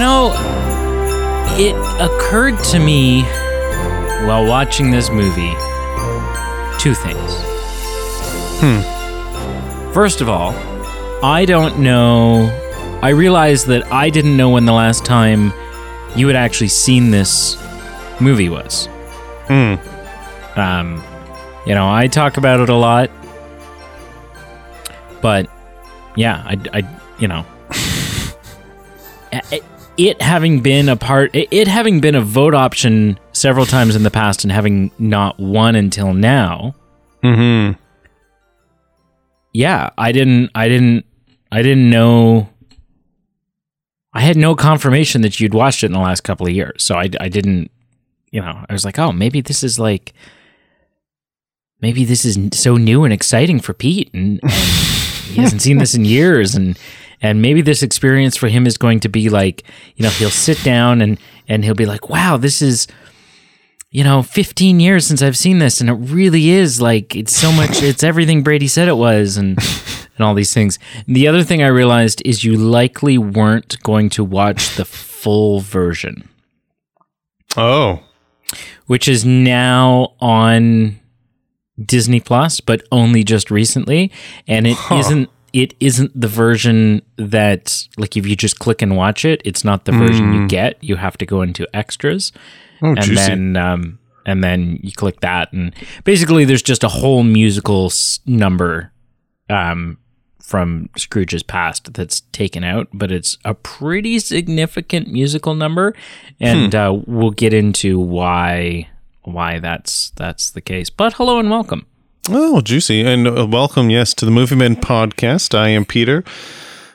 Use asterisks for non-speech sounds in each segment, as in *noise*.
You know, it occurred to me while watching this movie two things. Hmm. First of all, I don't know. I realized that I didn't know when the last time you had actually seen this movie was. Hmm. Um, you know, I talk about it a lot, but yeah, I, I you know, it, having been a part, it, having been a vote option several times in the past and having not won until now. Mm-hmm. Yeah, I didn't, I didn't, I didn't know. I had no confirmation that you'd watched it in the last couple of years, so I, I didn't, you know, I was like, oh, maybe this is like, maybe this is so new and exciting for Pete, and, and he hasn't seen this in years, and and maybe this experience for him is going to be like, you know, he'll sit down and and he'll be like, wow, this is. You know, 15 years since I've seen this, and it really is like it's so much. *laughs* It's everything Brady said it was, and and all these things. The other thing I realized is you likely weren't going to watch the full version, Oh. which is now on Disney Plus, but only just recently, and it Huh. not It isn't the version that, like, if you just click and watch it, it's not the version you get. You have to go into extras, Oh, and juicy. then um, and then you click that, and basically, there's just a whole musical s- number um, from Scrooge's past that's taken out, but it's a pretty significant musical number, and uh, we'll get into why why that's that's the case. But hello and welcome. Oh, juicy. And uh, welcome, yes, to the Movie Men podcast. I am Peter.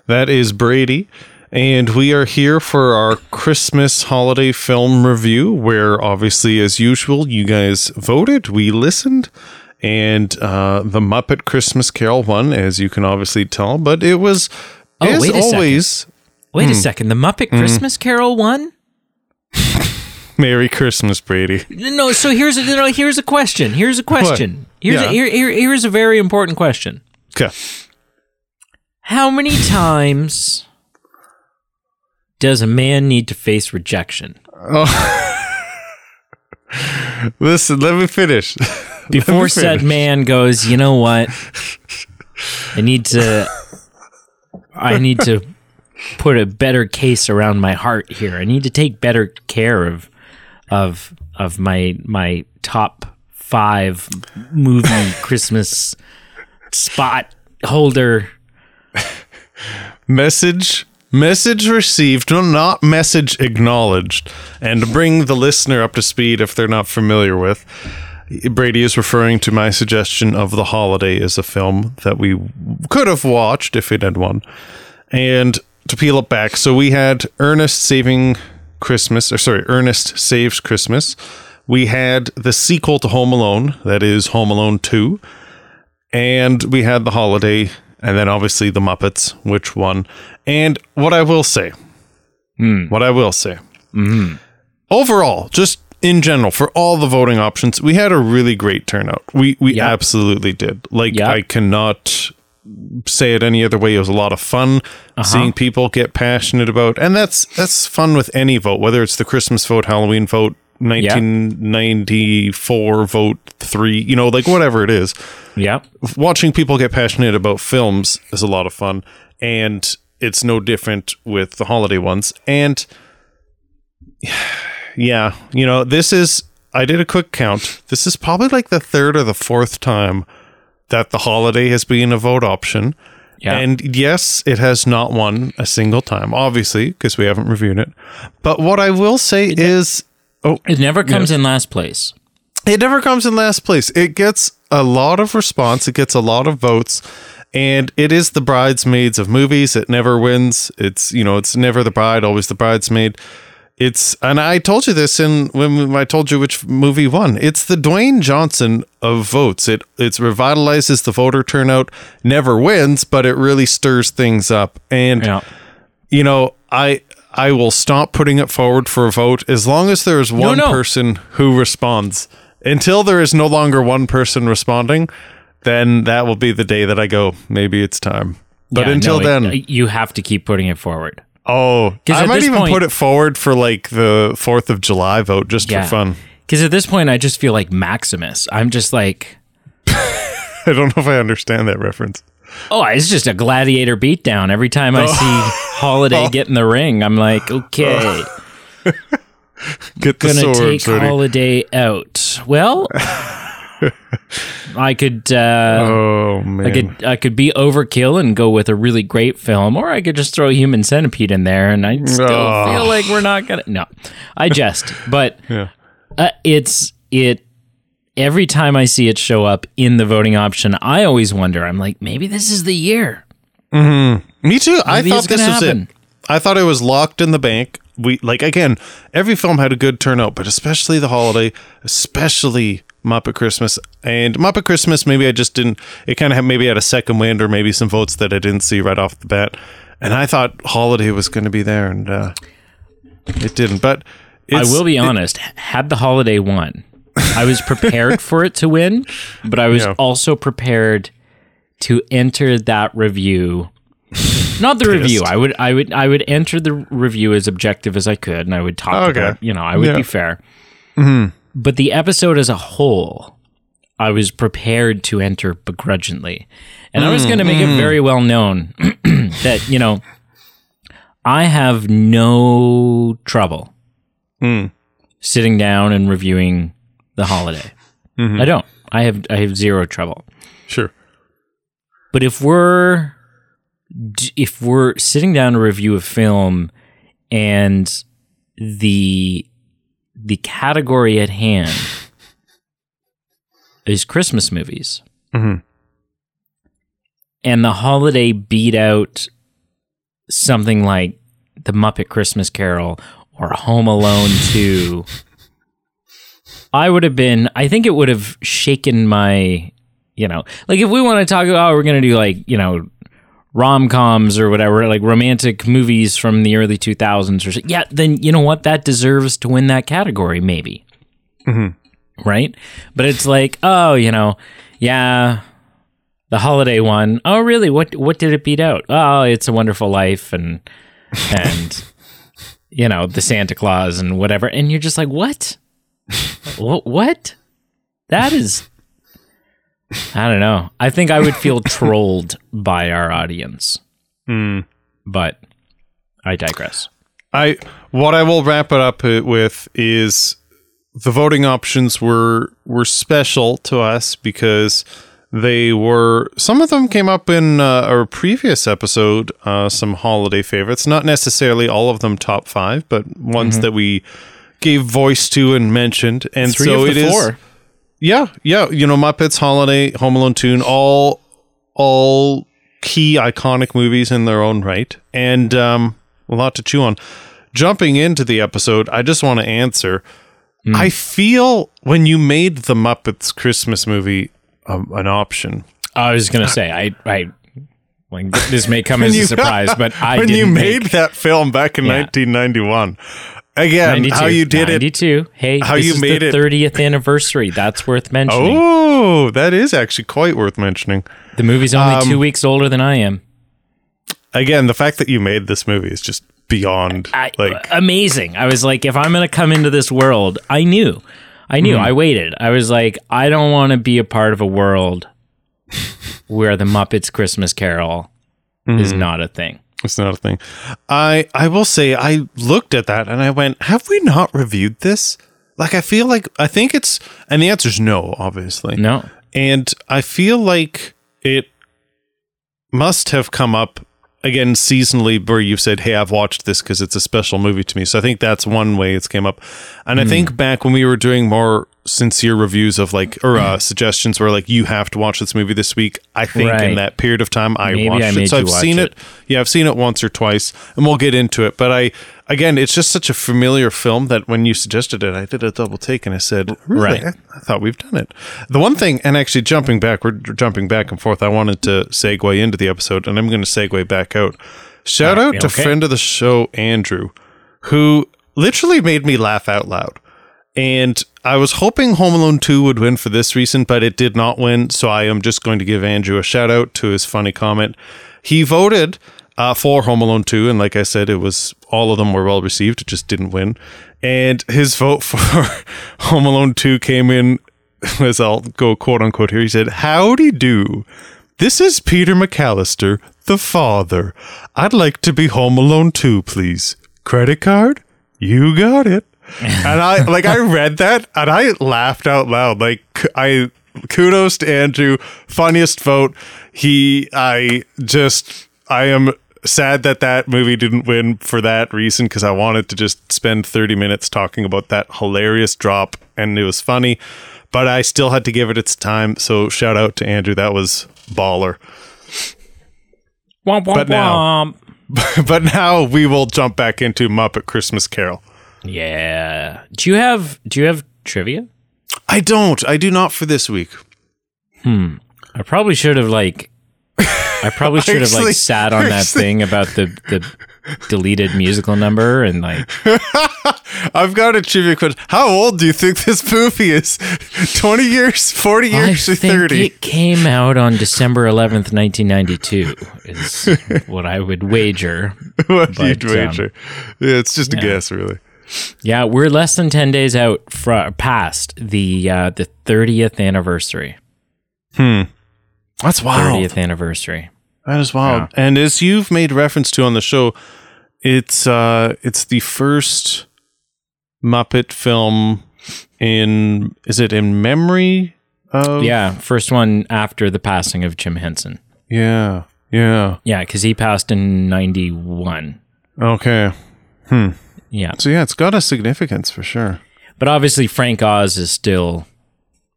That is Brady. And we are here for our Christmas holiday film review, where obviously, as usual, you guys voted, we listened, and uh, the Muppet Christmas Carol won, as you can obviously tell. But it was, Oh, as wait a second. always, Wait a second, the Muppet Christmas Carol one? *laughs* Merry Christmas, Brady. No, so here's a no, here's a question. Here's a question. Here's Yeah. a, here, here here's a very important question. Okay. How many times does a man need to face rejection Oh. Listen, let me finish. *laughs* before me said finish. man goes, you know what? I need to I need to put a better case around my heart here. I need to take better care of of of my my top 5 movie *laughs* Christmas spot holder. Message message received, no, not message acknowledged. And to bring the listener up to speed if they're not familiar with, Brady is referring to my suggestion of The Holiday as a film that we could have watched if it had won. And to peel it back, so we had Ernest Saving Christmas, or sorry, Ernest Saves Christmas. We had the sequel to Home Alone, that is Home Alone 2 and we had the holiday and then obviously the muppets which won and what i will say hmm. what i will say. Mm-hmm. Overall just in general for all the voting options we had a really great turnout. We we Yep. absolutely did. Like Yep. i cannot say it any other way. It was a lot of fun uh-huh. seeing people get passionate about and that's that's fun with any vote whether it's the christmas vote halloween vote 1994 vote 3 you know like whatever it is. Yeah. watching people get passionate about films is a lot of fun and it's no different with the holiday ones. And *sighs* yeah you know this is i did a quick count. This is probably like the third or the fourth time that the holiday has been a vote option. Yeah. and yes it has not won a single time obviously because we haven't reviewed it. But what i will say is oh It never comes in last place. it never comes in last place. It gets a lot of response. It gets a lot of votes, and it is the bridesmaids of movies. It never wins. It's you know, it's never the bride, always the bridesmaid. It's and I told you this in when I told you which movie won. It's the Dwayne Johnson of votes. It it's revitalizes the voter turnout. Never wins, but it really stirs things up. And Yeah. you know, I I will stop putting it forward for a vote as long as there is one no. person who responds. Until there is no longer one person responding, then that will be the day that I go, maybe it's time. But Yeah, until no, it- then, uh, you have to keep putting it forward. Oh, I at might even point- put it forward for like the Fourth of July vote just Yeah. for fun. Because at this point, I just feel like Maximus. I'm just like, *laughs* I don't know if I understand that reference. Oh, it's just a gladiator beatdown. Every time I see Holiday get in the ring, I'm like, okay, *laughs* Get the gonna take swords ready. Holiday out. Well, I could. Uh, oh man, I could I could be overkill and go with a really great film, or I could just throw a Human Centipede in there, and I still Oh. feel like we're not gonna. No, I jest, but Yeah. uh, it's it. Every time I see it show up in the voting option, I always wonder. I'm like, maybe this is the year. Me too. I thought this was happen. it. I thought it was locked in the bank. We like again, every film had a good turnout, but especially the holiday, especially Muppet Christmas and Muppet Christmas. Maybe I just didn't. It kind of maybe had a second wind, or maybe some votes that I didn't see right off the bat. And I thought holiday was going to be there, and uh, it didn't. But I will be honest. Had the holiday won, I was prepared for it to win, but I was Yeah. also prepared to enter that review. Not the review. I would, I would, I would enter the review as objective as I could, and I would talk Okay. about, you know, I would Yeah. be fair. Mm-hmm. But the episode as a whole, I was prepared to enter begrudgingly, and I was mm, going to make it mm. very well known *clears throat* that you know I have no trouble mm. sitting down and reviewing the holiday. I don't. I have I have zero trouble. sure. But if we're if we're sitting down to review a film and the the category at hand is Christmas movies, Mhm. and the holiday beat out something like The Muppet Christmas Carol or Home Alone 2, I would have been, I think it would have shaken my, you know, like if we want to talk about, oh, we're going to do like, you know, rom coms or whatever, like romantic movies from the early 2000s or so, yeah, then you know what? That deserves to win that category, maybe. Mm-hmm. Right? But it's like, oh, you know, yeah, the holiday one. Oh, really? What what did it beat out? Oh, it's a wonderful life and and *laughs* you know, the Santa Claus and whatever. And you're just like, what? What what? That is I don't know. I think I would feel trolled by our audience. But I digress. I what I will wrap it up with is the voting options were were special to us because they were some of them came up in uh, our previous episode uh, some holiday favorites not necessarily all of them top five but ones that we gave voice to and mentioned and. Three so of it is four. yeah yeah you know muppets holiday home alone tune all all key iconic movies in their own right and um a lot to chew on jumping into the episode i just want to answer Hmm. i feel when you made the muppets christmas movie um, an option I was gonna say I I like this may come *laughs* as a surprise, but *laughs* I when you made make that film back in Yeah. 1991 again 92, how you did it 92. Hey, how this you is made the it- 30th anniversary. That's worth mentioning. oh that is actually quite worth mentioning The movie's only Um, two weeks older than I am. again the fact that you made this movie is just beyond I, like amazing. I was like, if I'm gonna come into this world, I knew, I knew. I waited. I was like, I don't want to be a part of a world *laughs* where the Muppets Christmas Carol is Hmm. not a thing. It's not a thing. I I will say I looked at that and I went, have we not reviewed this? Like I feel like I think it's and the answer is no, obviously. No, And I feel like it must have come up again seasonally where you've said, "Hey, I've watched this because it's a special movie to me." So I think that's one way it's came up. And Hmm. I think back when we were doing more sincere reviews of like or uh, suggestions where like you have to watch this movie this week. I think in that period of time I Maybe watched I it. So I've seen it. it. Yeah, I've seen it once or twice, and we'll get into it. But I again, it's just such a familiar film that when you suggested it, I did a double take and I said, "Really? Right. I thought we've done it." The one thing, and actually jumping back, we're jumping back and forth. I wanted to segue into the episode, and I'm going to segue back out. Shout out to okay. friend of the show Andrew, who literally made me laugh out loud. And I was hoping Home Alone 2 would win for this reason, but it did not win. So I am just going to give Andrew a shout out to his funny comment. he voted uh, for Home Alone 2. And like I said, it was all of them were well received. It just didn't win. And his vote *laughs* for Home Alone 2 came in, as I'll go quote unquote here. He said, Howdy do. This is Peter McCallister, the father. I'd like to be Home Alone 2, please. Credit card? You got it. And I like I read that and I laughed out loud. Like I kudos to Andrew, funniest vote. He I just I am sad that that movie didn't win for that reason because I wanted to just spend 30 minutes talking about that hilarious drop and it was funny, but I still had to give it its time. So shout out to Andrew. That was baller. Womp, womp, But now- womp. *laughs* but now we will jump back into Muppet Christmas Carol. Yeah. Do you have do you have trivia? I don't. I do not for this week. Hmm. I probably should have like I probably *laughs* should have like sat on that thing about the the deleted musical number and like *laughs* I've got a trivia question. How old do you think this movie is? *laughs* 20 years, 40 years, I or think 30? it came out on December 11th, 1992 is what I would wager. what do you but, um, wager? yeah, it's just a guess, really. Yeah, we're less than 10 days out fr- past the uh, the 30th anniversary. Hmm. That's wild. 30th anniversary. That is wild. Yeah. And as you've made reference to on the show, it's uh it's the first Muppet film in is it in memory of Yeah, first one after the passing of Jim Henson. Yeah. Yeah. Yeah, because he passed in 91. Okay. Yeah. So yeah, it's got a significance for sure. But obviously Frank Oz is still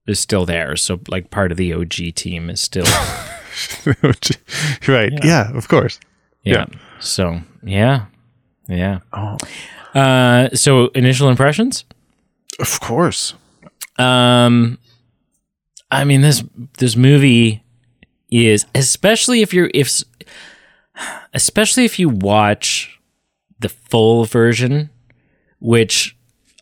is still there. So like part of the OG team is still *laughs* *laughs* right. Yeah. of course. yeah. So yeah. Yeah. Oh. Uh so initial impressions? Of course. Um I mean this this movie is especially if you're if especially if you watch the full version which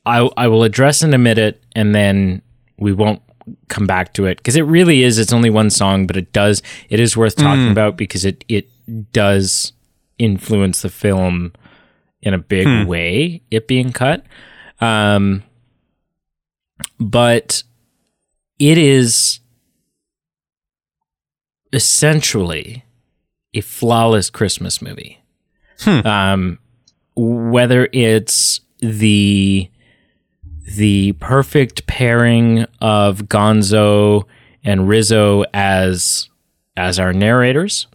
I I will address in a minute and then we won't come back to it. Because it really is it's only one song but it does it is worth talking about because it it does influence the film in a big way it being cut. Um but it is essentially a flawless Christmas movie. Um, whether it's the the perfect pairing of Gonzo and Rizzo as as our narrators,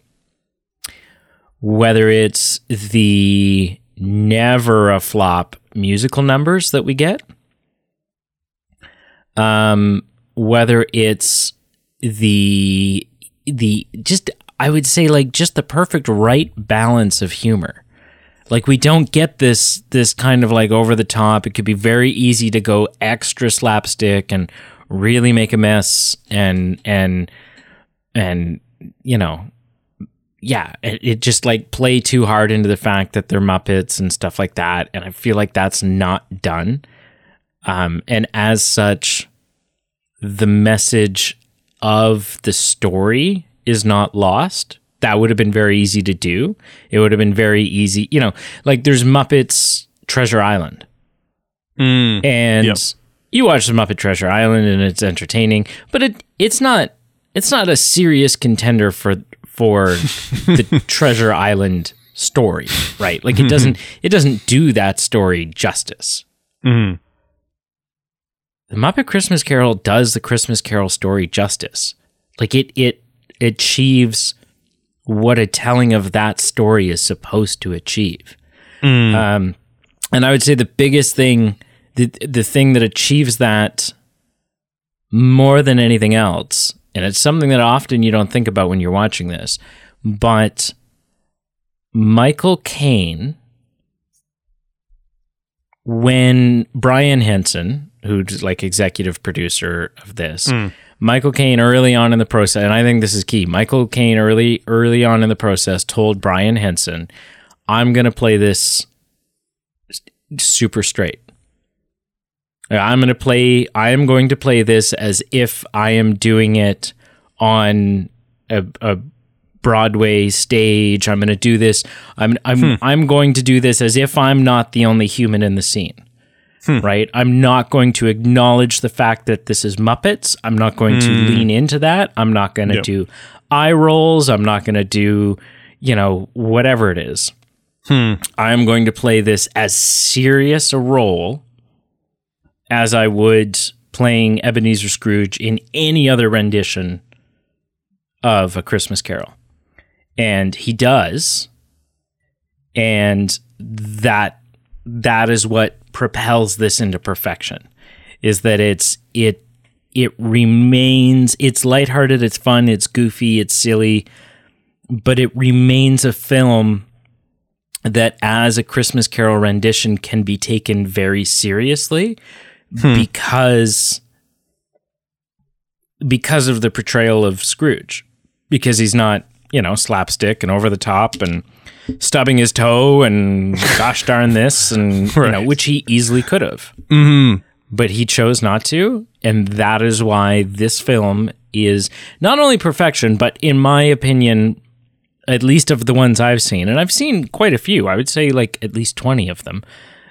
whether it's the never a flop musical numbers that we get, um, whether it's the the just I would say like just the perfect right balance of humor. Like we don't get this this kind of like over the top. It could be very easy to go extra slapstick and really make a mess and and and you know yeah, it, it just like play too hard into the fact that they're Muppets and stuff like that. And I feel like that's not done. Um, and as such, the message of the story is not lost. That would have been very easy to do. It would have been very easy, you know, like there's Muppets Treasure Island. And Yep. you watch the Muppet Treasure Island and it's entertaining, but it it's not it's not a serious contender for for the *laughs* Treasure Island story, right? Like it doesn't it doesn't do that story justice. Mhm. The Muppet Christmas Carol does the Christmas Carol story justice. Like it it achieves what a telling of that story is supposed to achieve. Um, and I would say the biggest thing, the the thing that achieves that more than anything else, and it's something that often you don't think about when you're watching this, but Michael Caine, when Brian Henson, who's like executive producer of this, Michael Caine early on in the process, and I think this is key. Michael Caine early early on in the process told Brian Henson, "I'm going to play this super straight. I'm going to play. I am going to play this as if I am doing it on a, a Broadway stage. I'm going to do this. I'm I'm Hmm. I'm going to do this as if I'm not the only human in the scene. Hmm. Right? I'm not going to acknowledge the fact that this is Muppets. I'm not going to lean into that. I'm not going to Yep. do eye rolls. I'm not going to do, you know, whatever it is. I'm going to play this as serious a role as I would playing Ebenezer Scrooge in any other rendition of A Christmas Carol. And he does. And that that is what propels this into perfection. Is that it's it it remains it's lighthearted, it's fun, it's goofy, it's silly, but it remains a film that as a Christmas Carol rendition can be taken very seriously hmm. because because of the portrayal of Scrooge because he's not you know slapstick and over the top and stubbing his toe and gosh darn this and you know which he easily could have but he chose not to and that is why this film is not only perfection but in my opinion at least of the ones I've seen, and I've seen quite a few. I would say like at least twenty of them.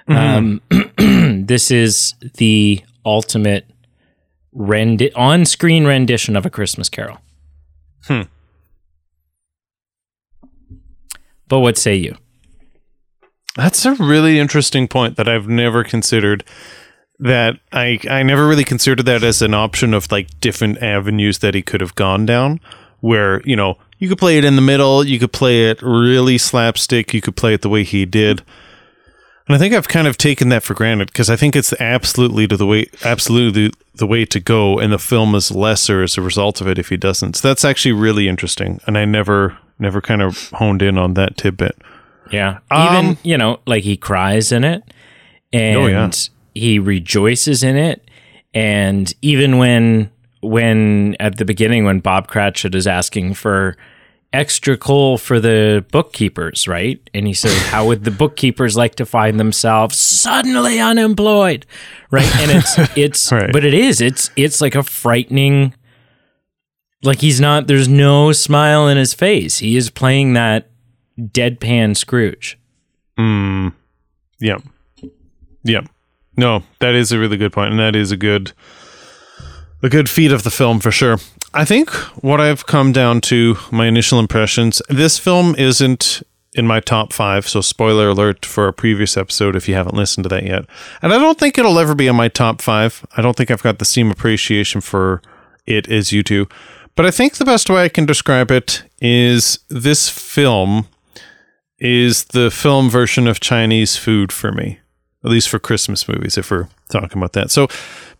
Um, *clears throat* this is the ultimate rendi- on-screen rendition of a Christmas Carol. Hmm. But what say you? That's a really interesting point that I've never considered. That I I never really considered that as an option of like different avenues that he could have gone down. Where you know you could play it in the middle, you could play it really slapstick, you could play it the way he did. And I think I've kind of taken that for granted because I think it's absolutely to the way absolutely the way to go, and the film is lesser as a result of it if he doesn't. So that's actually really interesting, and I never never kind of honed in on that tidbit. Yeah. Um, Even, you know, like he cries in it and Oh, yeah. he rejoices in it. And even when, when at the beginning, when Bob Cratchit is asking for extra coal for the bookkeepers, right? And he says, How would the bookkeepers like to find themselves suddenly unemployed? Right. And it's, *laughs* it's, Right. but it is, it's, it's like a frightening, like he's not, there's no smile in his face. He is playing that deadpan Scrooge. Mm. Yep. Yep. No, that is a really good point, and that is a good a good feat of the film for sure. I think what I've come down to my initial impressions, this film isn't in my top five, so spoiler alert for a previous episode if you haven't listened to that yet. And I don't think it'll ever be in my top five. I don't think I've got the same appreciation for it as you do. But I think the best way I can describe it is this film is the film version of Chinese food for me, at least for Christmas movies, if we're talking about that. So,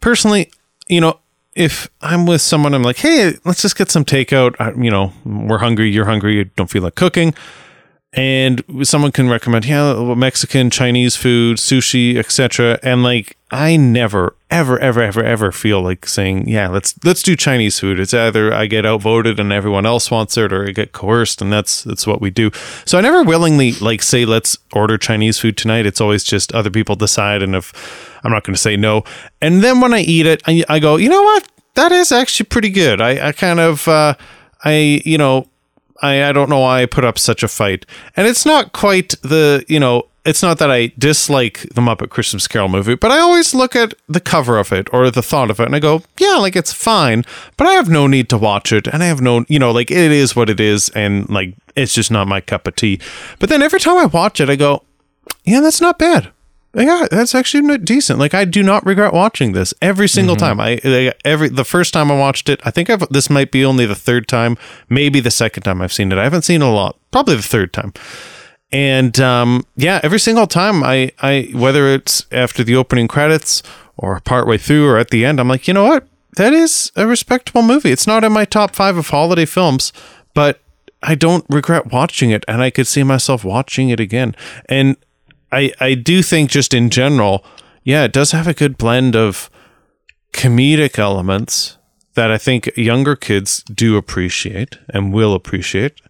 personally, you know, if I'm with someone, I'm like, hey, let's just get some takeout. I, you know, we're hungry, you're hungry, you don't feel like cooking. And someone can recommend, yeah, Mexican, Chinese food, sushi, etc. And like, I never, ever, ever, ever, ever feel like saying, yeah, let's let's do Chinese food. It's either I get outvoted and everyone else wants it, or I get coerced, and that's that's what we do. So I never willingly like say let's order Chinese food tonight. It's always just other people decide, and if I'm not going to say no. And then when I eat it, I, I go, you know what? That is actually pretty good. I, I kind of, uh, I you know, I, I don't know why I put up such a fight. And it's not quite the, you know, it's not that I dislike the Muppet Christmas Carol movie, but I always look at the cover of it or the thought of it and I go, yeah, like it's fine, but I have no need to watch it. And I have no, you know, like it is what it is. And like, it's just not my cup of tea. But then every time I watch it, I go, yeah, that's not bad. Yeah, that's actually decent. Like I do not regret watching this every single time. I I- every the first time I watched it, I think I've this might be only the third time, maybe the second time I've seen it. I haven't seen it a lot, probably the third time. And um, yeah, every single time I I whether it's after the opening credits or partway through or at the end, I'm like, you know what? That is a respectable movie. It's not in my top five of holiday films, but I don't regret watching it, and I could see myself watching it again. And I I do think just in general, yeah, it does have a good blend of comedic elements that I think younger kids do appreciate and will appreciate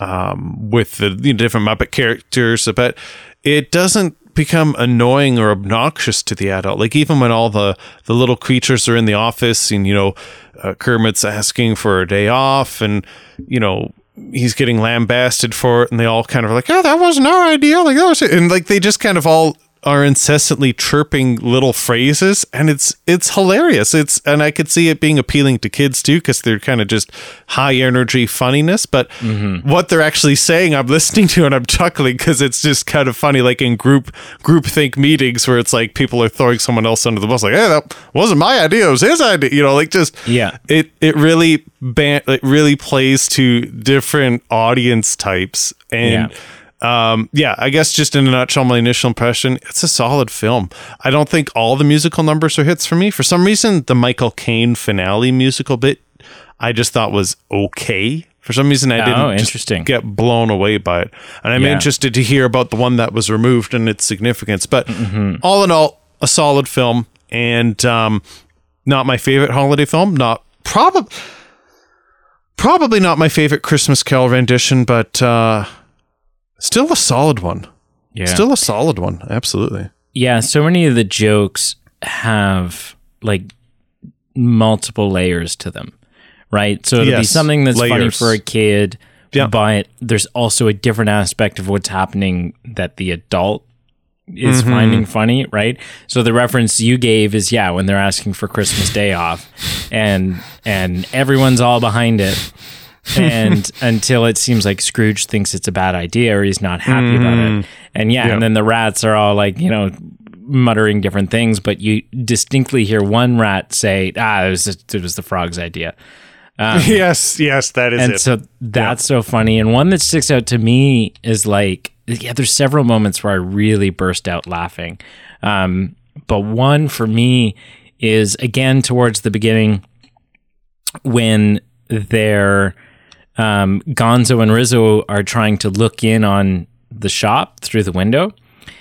um, with the you know, different Muppet characters, but it doesn't become annoying or obnoxious to the adult. Like even when all the the little creatures are in the office, and you know, uh, Kermit's asking for a day off, and you know, he's getting lambasted for it, and they all kind of like, "Oh, that wasn't our idea." Like that was, it. and like they just kind of all are incessantly chirping little phrases and it's it's hilarious it's and i could see it being appealing to kids too because they're kind of just high energy funniness but Mm-hmm. what they're actually saying i'm listening to and i'm chuckling because it's just kind of funny like in group group think meetings where it's like people are throwing someone else under the bus like hey that wasn't my idea it was his idea you know like just Yeah. it it really ban- it really plays to different audience types and um yeah i guess just in a nutshell my initial impression it's a solid film. I don't think all the musical numbers are hits for me. For some reason the michael caine finale musical bit i just thought was okay. For some reason i didn't Oh, interesting. get blown away by it. And i'm Yeah. interested to hear about the one that was removed and its significance. But Mm-hmm. all in all a solid film. And um not my favorite holiday film. Not probably probably not my favorite christmas carol rendition but uh still a solid one Yeah. still a solid one absolutely Yeah, so many of the jokes have like multiple layers to them, right? So it'll be something that's funny for a kid, Yeah. but there's also a different aspect of what's happening that the adult is Mm-hmm. finding funny, right? So the reference you gave is yeah, when they're asking for Christmas Day off, and and everyone's all behind it. And *laughs* until it seems like Scrooge thinks it's a bad idea or he's not happy about it. And yeah. Yeah. and then the rats are all like, you know, muttering different things, but you distinctly hear one rat say, "Ah, it was it was the frog's idea." *laughs* yes yes that is and so that's so funny. And one that sticks out to me is like, yeah, there's several moments where I really burst out laughing. Um, but one for me is again towards the beginning when they're um, Gonzo and Rizzo are trying to look in on the shop through the window,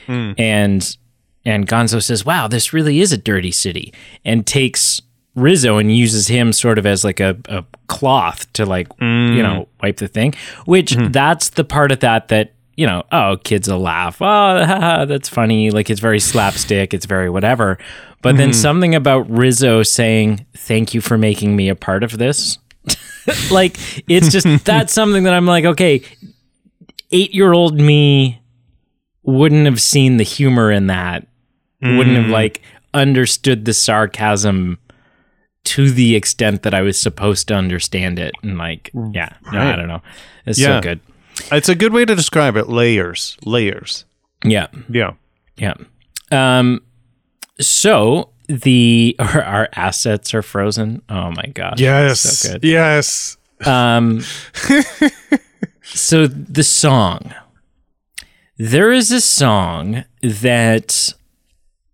hmm. and and Gonzo says, "Wow, this really is a dirty city," and takes Rizzo and uses him sort of as like a, a cloth to like you hmm. know wipe the thing. Which hmm. that's the part of that that you know, oh, kids will laugh. Oh, *laughs* that's funny. Like it's very slapstick. It's very whatever. But then something about Rizzo saying, "Thank you for making me a part of this." *laughs* like it's just *laughs* that's something that I'm like, okay, eight year old me wouldn't have seen the humor in that, wouldn't have like understood the sarcasm to the extent that I was supposed to understand it. And like, yeah, no, I don't know. It's Yeah. so good. it's a good way to describe it layers layers Yeah. yeah Yeah. Um, so the *laughs* our, our assets are frozen. Oh my gosh. yes So yes Um, so the song, there is a song that,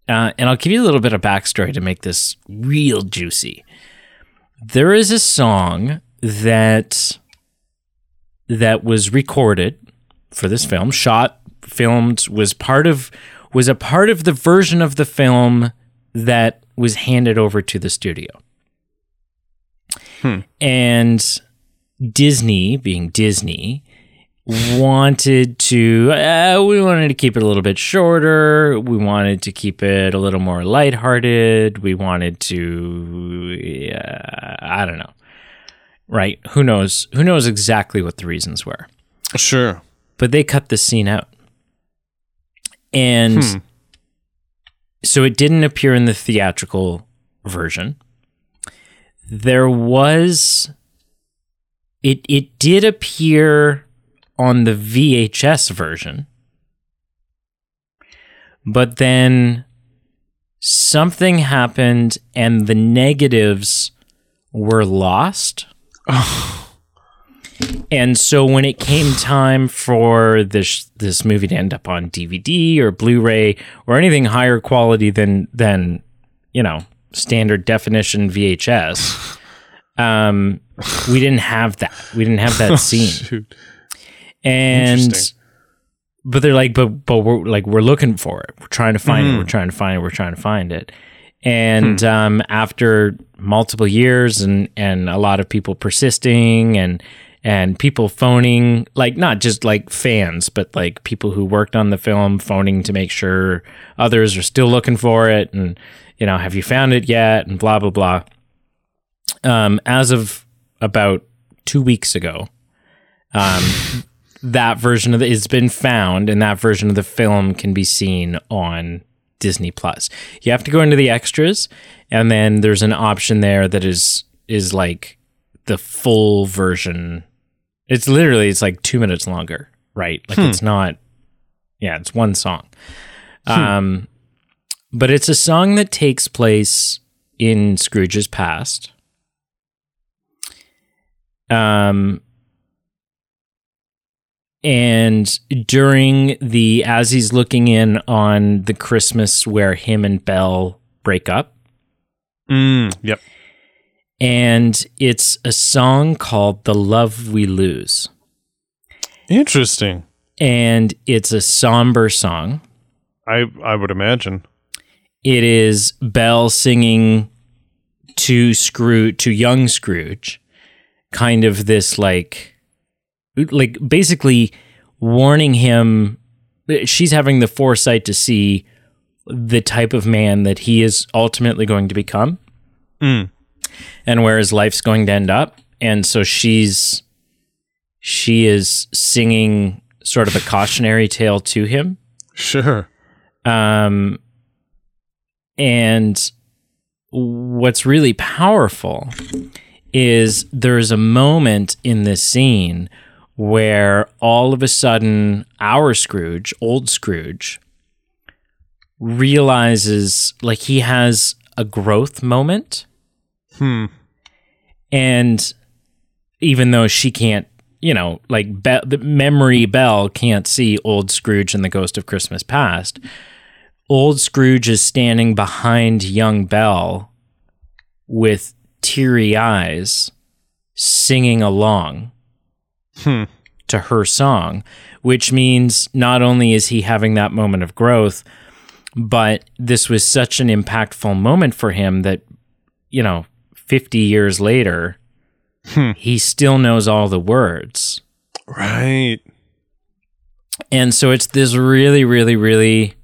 uh, and I'll give you a little bit of backstory to make this real juicy. There is a song that that was recorded for this film, shot, filmed, was part of was a part of the version of the film that was handed over to the studio. And Disney, being Disney, wanted to uh, we wanted to keep it a little bit shorter. We wanted to keep it a little more lighthearted. We wanted to uh, i don't know. Right? Who knows? Who knows exactly what the reasons were. Sure. But they cut the scene out. And Hmm. So it didn't appear in the theatrical version. There was it it did appear on the VHS version. But then something happened and the negatives were lost oh. And so when it came time for this this movie to end up on DVD or Blu-ray or anything higher quality than than you know standard definition VHS, *laughs* um, we didn't have that. We didn't have that scene. Shoot. And but they're like, but but we're like we're looking for it. We're trying to find it. We're trying to find it. We're trying to find it. And um, after multiple years and and a lot of people persisting and and people phoning, like not just like fans, but like people who worked on the film phoning to make sure others are still looking for it and you know, have you found it yet? And blah blah blah. Um, as of about two weeks ago, Um, that version of the it's been found, and that version of the film can be seen on Disney Plus. You have to go into the extras, and then there's an option there that is is like the full version. It's literally it's like two minutes longer, right? Like it's not. Yeah, it's one song. Um, but it's a song that takes place in Scrooge's past. Um, and during the as he's looking in on the Christmas where him and Belle break up, Mm, yep. And it's a song called "The Love We Lose," Interesting. and it's a somber song. I I would imagine. It is Belle singing to Scrooge, to young Scrooge, kind of this like, like basically warning him. She's having the foresight to see the type of man that he is ultimately going to become, Mm. And where his life's going to end up. And so she's she is singing sort of a cautionary tale to him. Sure. Um, and what's really powerful is there's a moment in this scene where all of a sudden our Scrooge, old Scrooge, realizes like he has a growth moment. Hmm. And even though she can't, you know, like Be- the memory Belle can't see old Scrooge and the Ghost of Christmas Past, old Scrooge is standing behind young Belle with teary eyes, singing along Hmm. to her song, which means not only is he having that moment of growth, but this was such an impactful moment for him that, you know, 50 years later, Hmm. he still knows all the words. Right. And so it's this really, really, really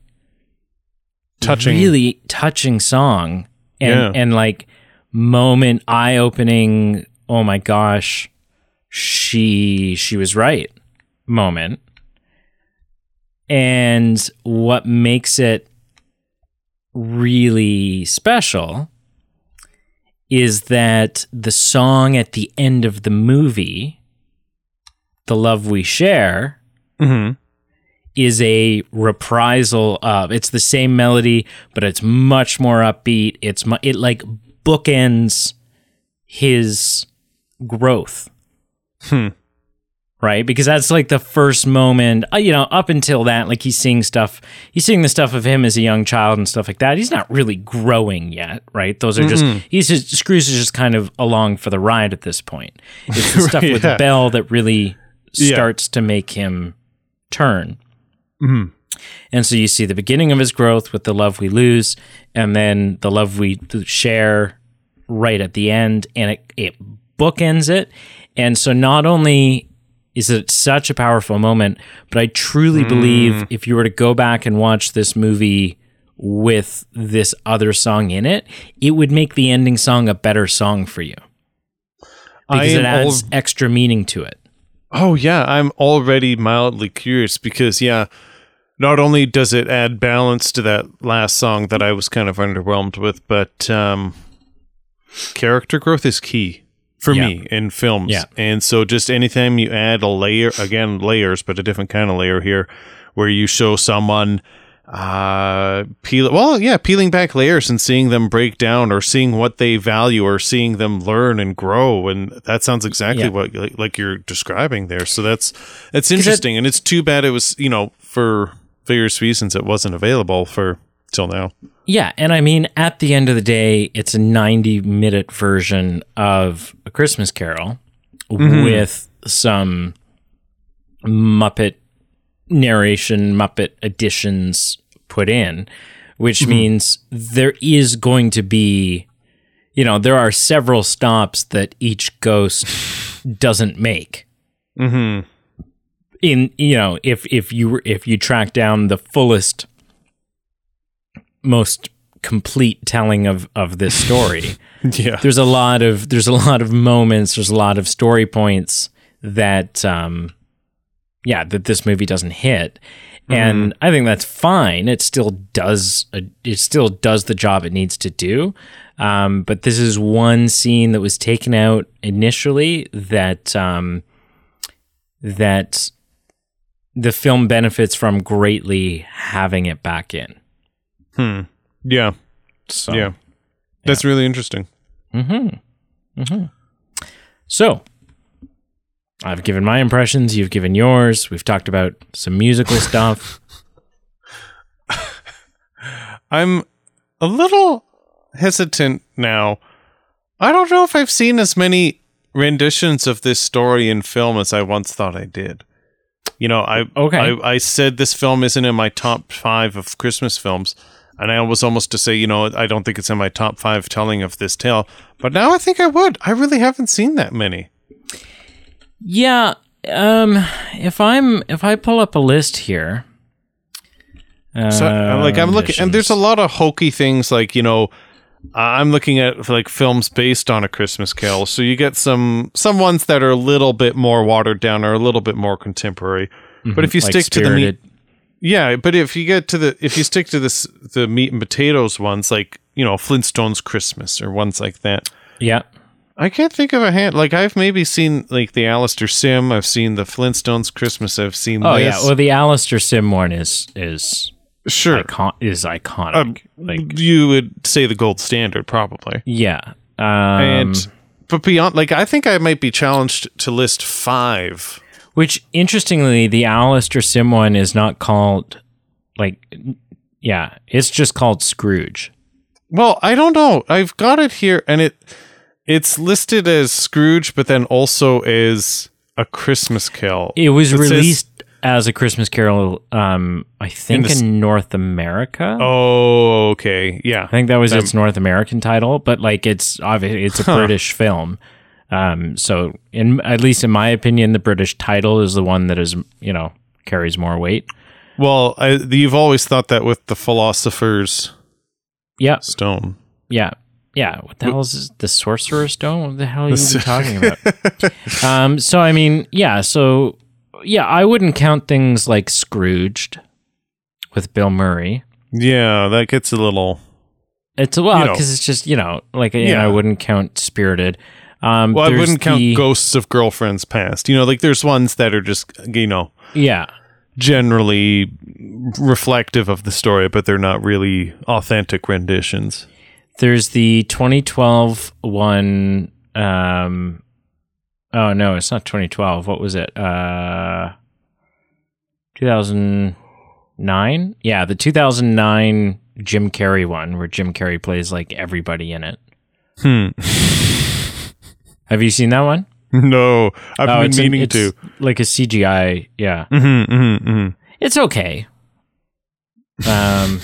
Touching. really touching song. And Yeah. and like moment eye opening, oh my gosh, she she was right moment. And what makes it really special is that the song at the end of the movie, The Love We Share, hmm is a reprisal of it's the same melody but it's much more upbeat. It's mu- it like bookends his growth. Hmm. Right because that's like the first moment uh, you know up until that like he's seeing stuff he's seeing the stuff of him as a young child and stuff like that he's not really growing yet right those are just he's just Scrooge is just kind of along for the ride at this point it's the *laughs* stuff with Yeah. Belle that really Yeah. starts to make him turn Mhm. and so you see the beginning of his growth with the love we lose, and then the love we share right at the end, and it, it bookends it. And so not only is it such a powerful moment, but I truly believe if you were to go back and watch this movie with this other song in it, it would make the ending song a better song for you. Because it adds al- extra meaning to it. Oh yeah, I'm already mildly curious because yeah, not only does it add balance to that last song that I was kind of underwhelmed with, but um character growth is key for Yeah. me in films. Yeah. And so just anytime you add a layer again layers, but a different kind of layer here where you show someone uh peel well yeah peeling back layers and seeing them break down or seeing what they value or seeing them learn and grow and that sounds exactly Yeah. what like, like you're describing there so that's that's interesting and it's too bad it was you know for various reasons it wasn't available for till now Yeah, and I mean, at the end of the day, it's a 90 minute version of A Christmas Carol with some Muppet narration, Muppet additions put in, which means there is going to be, you know, there are several stops that each ghost doesn't make. Mm-hmm. In you know if if you if you track down the fullest most complete telling of of this story. *laughs* Yeah. There's a lot of there's a lot of moments there's a lot of story points that um yeah that this movie doesn't hit. And i think that's fine. It still does a, it still does the job it needs to do. Um but this is one scene that was taken out initially that um that the film benefits from greatly having it back in Yeah. so Yeah. That's really interesting. Mhm. Mhm. So, I've given my impressions, you've given yours. We've talked about some musical *laughs* stuff. I'm a little hesitant now. I don't know if I've seen as many renditions of this story in film as I once thought I did. You know, I Okay. I, I said this film isn't in my top five of Christmas films, and I was almost to say, you know, I don't think it's in my top five telling of this tale. But now I think I would. I really haven't seen that many. Yeah, um if I'm if I pull up a list here. So, uh, like I'm looking, and there's a lot of hokey things. Like you know, I'm looking at like films based on a Christmas Carol. So you get some some ones that are a little bit more watered down or a little bit more contemporary. But if you like stick to the meat, Spirited. Yeah. But if you get to the if you stick to this the meat and potatoes ones, like you know Flintstones Christmas or ones like that. Yeah. I can't think of a hand. Like I've maybe seen like the Alastair Sim. I've seen the Flintstones Christmas. I've seen. Oh yeah. Well, the Alastair Sim one is is sure. icon- is iconic. Um, like you would say the gold standard, probably. yeah. Um, and but beyond like i think i might be challenged to list five which interestingly, the Alastair Sim one is not called like yeah, it's just called Scrooge. well i don't know i've got it here and it it's listed as scrooge but then also as a christmas carol It was It says- released as a Christmas Carol, um, I think the in North America. oh okay yeah I think that was its North American title, but like it's obviously it's a British film. Um, so in at least in my opinion, the British title is the one that is you know carries more weight. well I, you've always thought that with the philosopher's Yeah, stone yeah, yeah. What the hell is this, the Sorcerer's Stone? What the hell are *laughs* you even talking about? um, so I mean, yeah, so yeah, I wouldn't count things like Scrooged with Bill Murray. yeah that gets a little It's well You know. because it's just you know like yeah. Yeah. I wouldn't count Spirited. Um, well i wouldn't count the- ghosts of girlfriends past you know like there's ones that are just you know Yeah, generally reflective of the story, but they're not really authentic renditions. there's the 2012 one. Um, oh no, it's not 2012. What was it? Uh, 2009. Yeah, the 2009 Jim Carrey one, where Jim Carrey plays like everybody in it. Hmm. *laughs* Have you seen that one? *laughs* No, I've Oh, been an- meaning it's to. like a CGI. Yeah. Mm-hmm, mm-hmm, mm-hmm. It's okay. Um,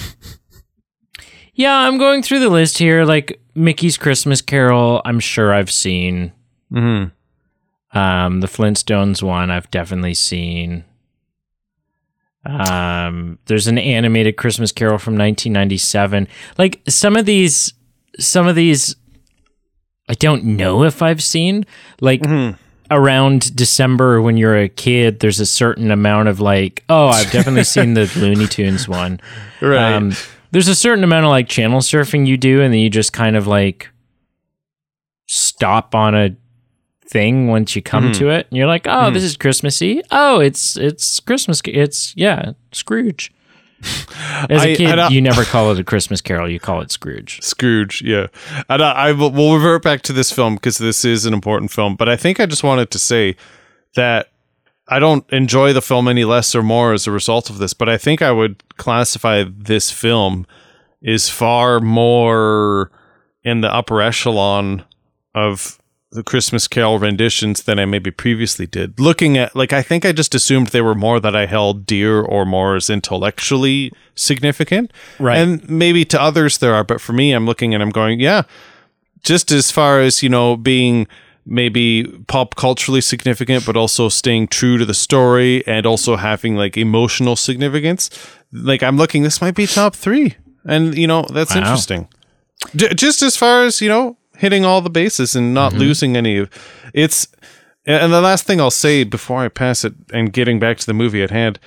*laughs* yeah, I'm going through the list here. Like Mickey's Christmas Carol, I'm sure I've seen. Mm-hmm. Um, the Flintstones one, I've definitely seen. Um, there's an animated Christmas Carol from 1997. Like some of these, some of these, I don't know if I've seen. Like mm-hmm. around December when you're a kid, there's a certain amount of like, oh, I've definitely seen the *laughs* Looney Tunes one. Right. Um, there's a certain amount of like channel surfing you do, and then you just kind of like stop on a thing once you come mm-hmm. to it, and you're like, oh, this mm-hmm. is Christmassy. Oh, it's it's Christmas. It's yeah, Scrooge. *laughs* As a I- kid, I- you never call it a Christmas Carol. You call it Scrooge. Scrooge, yeah. And I, I will we'll revert back to this film because this is an important film. But I think I just wanted to say that I don't enjoy the film any less or more as a result of this. But I think I would classify this film is far more in the upper echelon of the Christmas Carol renditions than I maybe previously did. Looking at like I think I just assumed they were more that I held dear or more as intellectually significant. Right. And maybe to others there are, but for me I'm looking and I'm going, yeah, just as far as, you know, being maybe pop culturally significant, but also staying true to the story and also having like emotional significance. Like I'm looking, this might be top three. And, you know, that's Wow. interesting. J- just as far as, you know, hitting all the bases and not mm-hmm. losing any of it's And and the last thing I'll say before I pass it and getting back to the movie at hand,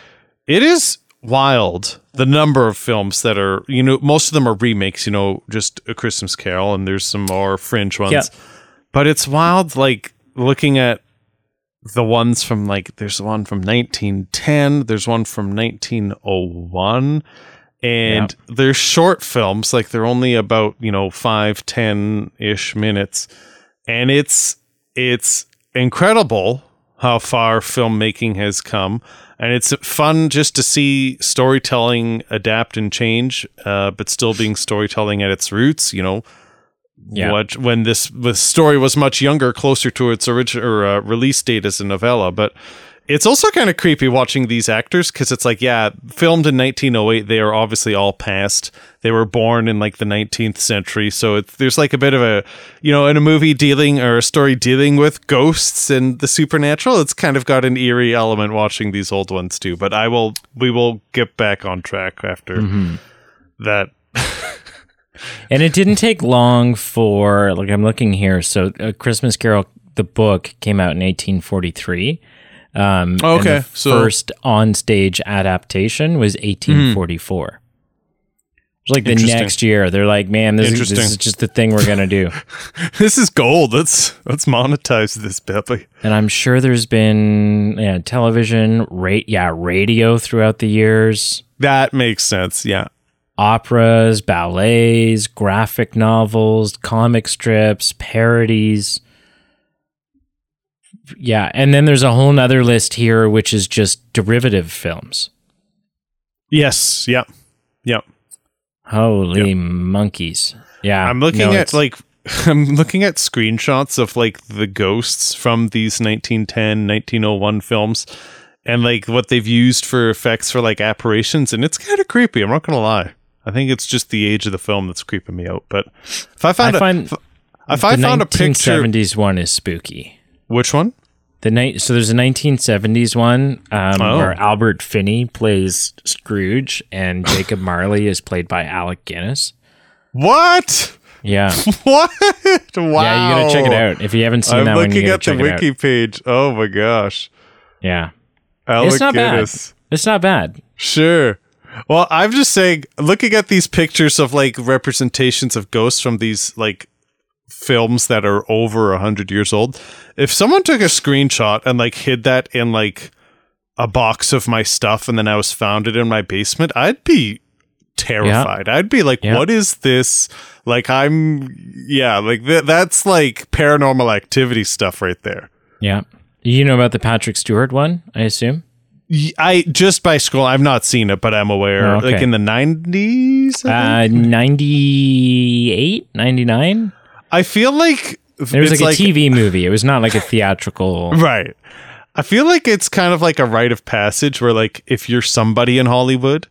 it is wild the number of films that are, you know, most of them are remakes, you know, just A Christmas Carol, and there's some more fringe ones. Yeah. But it's wild, like looking at the ones from like, there's one from 1910, there's one from 1901 and they're short films like they're only about you know five ten ish minutes. And it's it's incredible how far filmmaking has come. And it's fun just to see storytelling adapt and change uh, but still being storytelling at its roots you know. Yeah. what when this the story was much younger closer to its original or, uh, release date as a novella. But it's also kind of creepy watching these actors because it's like, yeah, filmed in 1908, they are obviously all past. They were born in like the 19th century, so it's there's like a bit of a, you know, in a movie dealing or a story dealing with ghosts and the supernatural. It's kind of got an eerie element watching these old ones too. But I will, we will get back on track after mm-hmm. that. *laughs* And it didn't take long for like I'm looking here. So, A Christmas Carol, the book came out in 1843. Um, Oh, okay. So- first on-stage adaptation was 1844. It was like the next year. They're like, man, this, is- this is just the thing we're gonna do. *laughs* This is gold. Let's let's monetize this, Pepe. and I'm sure there's been yeah, television, rate, yeah, radio throughout the years. That makes sense. Yeah. operas, ballets, graphic novels, comic strips, parodies. Yeah, and then there's a whole nother list here, which is just derivative films. Yes. Yeah. Yeah. Holy monkeys! Yeah, I'm looking no, at like *laughs* I'm looking at screenshots of like the ghosts from these 1910, 1901 films and like what they've used for effects for like apparitions and it's kind of creepy. I'm not going to lie. I think it's just the age of the film that's creeping me out, but if I I found a, find if I found a picture 1970s one is spooky. Which one? The night, so there's a 1970s one um, Oh. where Albert Finney plays Scrooge and *laughs* Jacob Marley is played by Alec Guinness. What? Yeah, *laughs* What? Wow. yeah, you gotta check it out if you haven't seen I'm that one. You looking at the wiki page. Oh my gosh. Yeah, Alec it's not Guinness. bad. It's not bad. Sure. Well, I'm just saying, looking at these pictures of like representations of ghosts from these like films that are over a hundred years old, if someone took a screenshot and like hid that in like a box of my stuff and then I was found it in my basement, I'd be terrified. I'd be like, Yeah. what is this? Like, I'm, yeah, like th- that's like paranormal activity stuff right there. Yeah, you know about the Patrick Stewart one, I assume. I just by scroll, I've not seen it, but I'm aware. Oh, okay. Like in the 90s, I think? Uh, 98, 99? I feel like it was it's like a TV *laughs* movie. It was not like a theatrical. right. I feel like it's kind of like a rite of passage where like if you're somebody in Hollywood,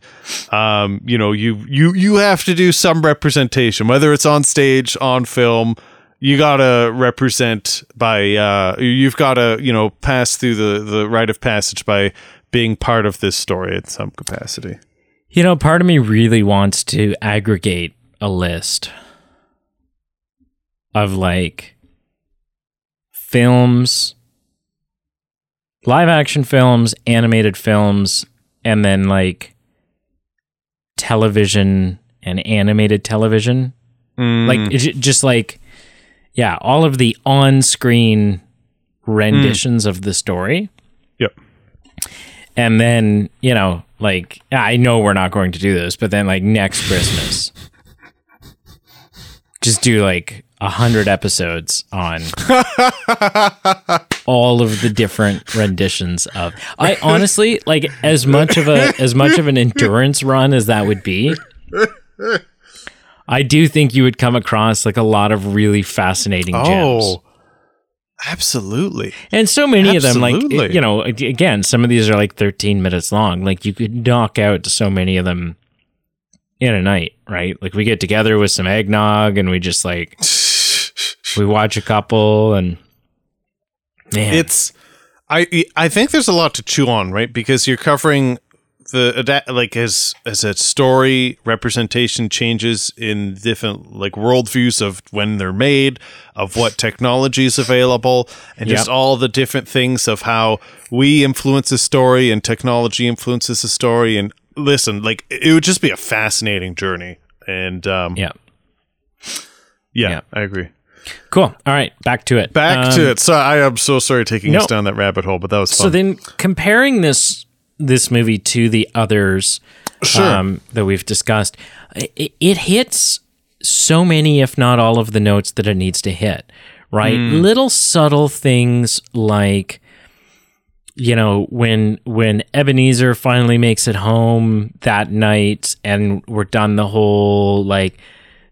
um, you know, you you you have to do some representation, whether it's on stage, on film, you gotta represent by uh you've gotta, you know, pass through the the rite of passage by being part of this story in some capacity. You know, part of me really wants to aggregate a list of like films, live action films, animated films, and then like television and animated television. Mm, Like just like yeah, all of the on-screen renditions of the story. Yep. And then, you know, like I know we're not going to do this, but then like next Christmas, *laughs* just do like hundred episodes on *laughs* all of the different renditions of. I honestly like as much of a as much of an endurance run as that would be. I do think you would come across like a lot of really fascinating oh, gems. Oh. Absolutely. And so many of them, like, you know, again, some of these are like 13 minutes long. Like, you could knock out so many of them in a night, right? Like, we get together with some eggnog and we just like, *laughs* we watch a couple and man, it's I I think there's a lot to chew on, right? Because you're covering the like as as a story representation changes in different like worldviews of when they're made, of what technology is available, and just all the different things of how we influence a story and technology influences a story. And listen, like it would just be a fascinating journey. And um, Yeah. yeah, Yeah. I agree. Cool. All right, back to it. Back Um, to it. So I am so sorry taking no. us down that rabbit hole, but that was fun. So then, comparing this this movie to the others Sure. um, that we've discussed, it, it hits so many, if not all, of the notes that it needs to hit. Right, little subtle things like you know when when Ebenezer finally makes it home that night, and we're done the whole like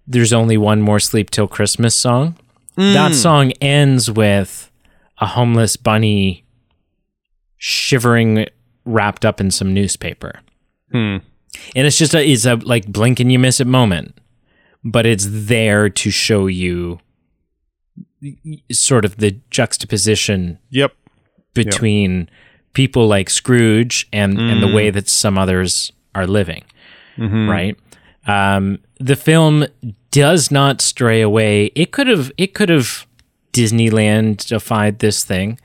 there's only one more sleep till Christmas song. That mm. song ends with a homeless bunny shivering wrapped up in some newspaper. Hmm. And it's just a it's a like blink and you miss it moment. But it's there to show you sort of the juxtaposition Yep. between people like Scrooge and and the mm. way that some others are living, mm-hmm. right? Um, the film does not stray away. It could have it could have Disneylandified this thing.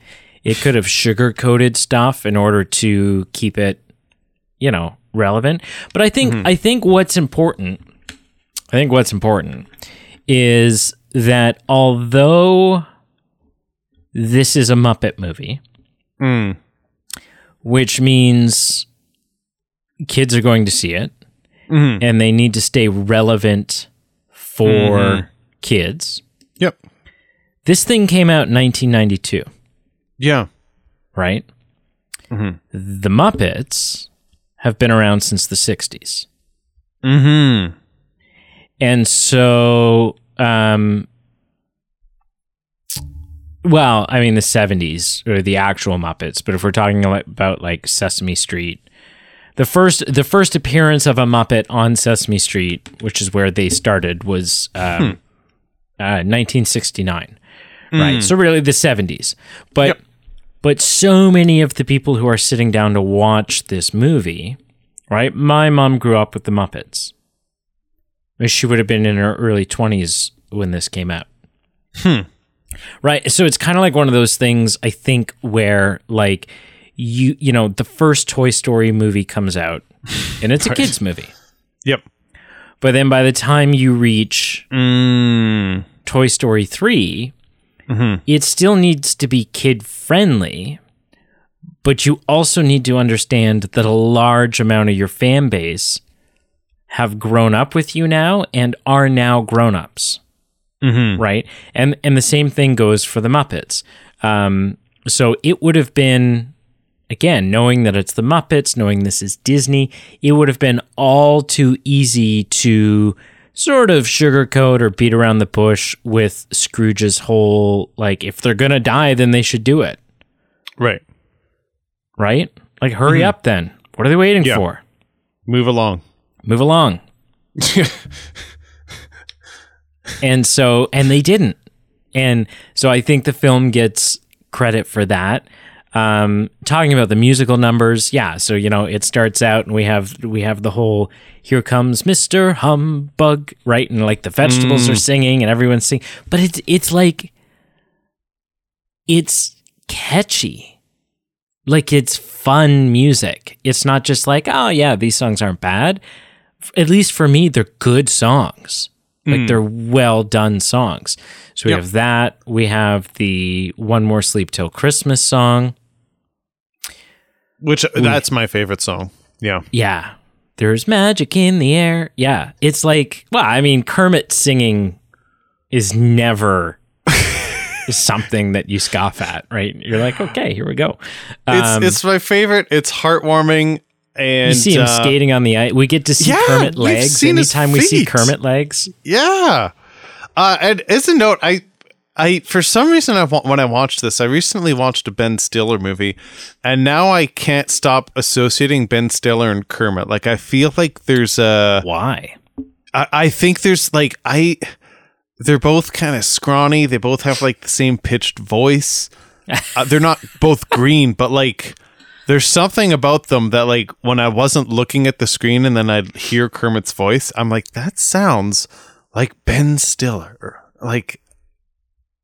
It could have sugar coated stuff in order to keep it, you know, relevant. But I think I think what's important, I think what's important is that although this is a Muppet movie, Mm. which means kids are going to see it Mhm. and they need to stay relevant for Mhm. kids. Yep. This thing came out in 1992, Yeah. right? Mhm. The Muppets have been around since the 60s. Mm-hmm. And so, um, well, I mean, the 70s or the actual Muppets, but if we're talking about like Sesame Street, the first the first appearance of a Muppet on Sesame Street, which is where they started, was um, uh, 1969, right? So really the 70s, but Yep. but so many of the people who are sitting down to watch this movie, right? My mom grew up with the Muppets. She would have been in her early 20s when this came out. Hmm. Right. So it's kind of like one of those things, I think, where like you, you know, the first Toy Story movie comes out and it's a *laughs* kid's movie. Yep. But then by the time you reach Mm. Toy Story 3, Mhm. it still needs to be kid friendly, but you also need to understand that a large amount of your fan base have grown up with you now and are now grown-ups Mm-hmm. right? And and the same thing goes for the Muppets. Um, so it would have been again, knowing that it's the Muppets, knowing this is Disney, it would have been all too easy to sort of sugarcoat or beat around the bush with Scrooge's whole like if they're gonna die, then they should do it, Right. right? Like hurry mm-hmm. up then. What are they waiting Yeah. for? Move along. Move along. *laughs* and so and they didn't and so i think the film gets credit for that um talking about the musical numbers yeah so you know it starts out and we have we have the whole here comes mr humbug right and like the vegetables are singing and everyone's singing but it's it's like it's catchy. Like it's fun music. It's not just like oh yeah these songs aren't bad. At least for me they're good songs like they're well done songs. So we Yep. have that. We have the one more sleep till christmas song. Which that's my favorite song. Yeah. yeah. There's magic in the air. Yeah. It's like well i mean kermit singing is never *laughs* something that you scoff at right? You're like okay here we go. It's Um, it's my favorite. It's heartwarming and you see him uh, skating on the ice. We get to see yeah, Kermit legs anytime we see. Kermit legs. Yeah. Uh, and as a note, I, I for some reason, I when I watched this, I recently watched a Ben Stiller movie, and now I can't stop associating Ben Stiller and Kermit. Like I feel like there's a, Why? I, I think there's like I, they're both kind of scrawny. They both have like the same pitched voice. *laughs* uh, they're not both green, but like There's something about them that, like, when I wasn't looking at the screen and then I'd hear Kermit's voice, I'm like, that sounds like Ben Stiller. Like,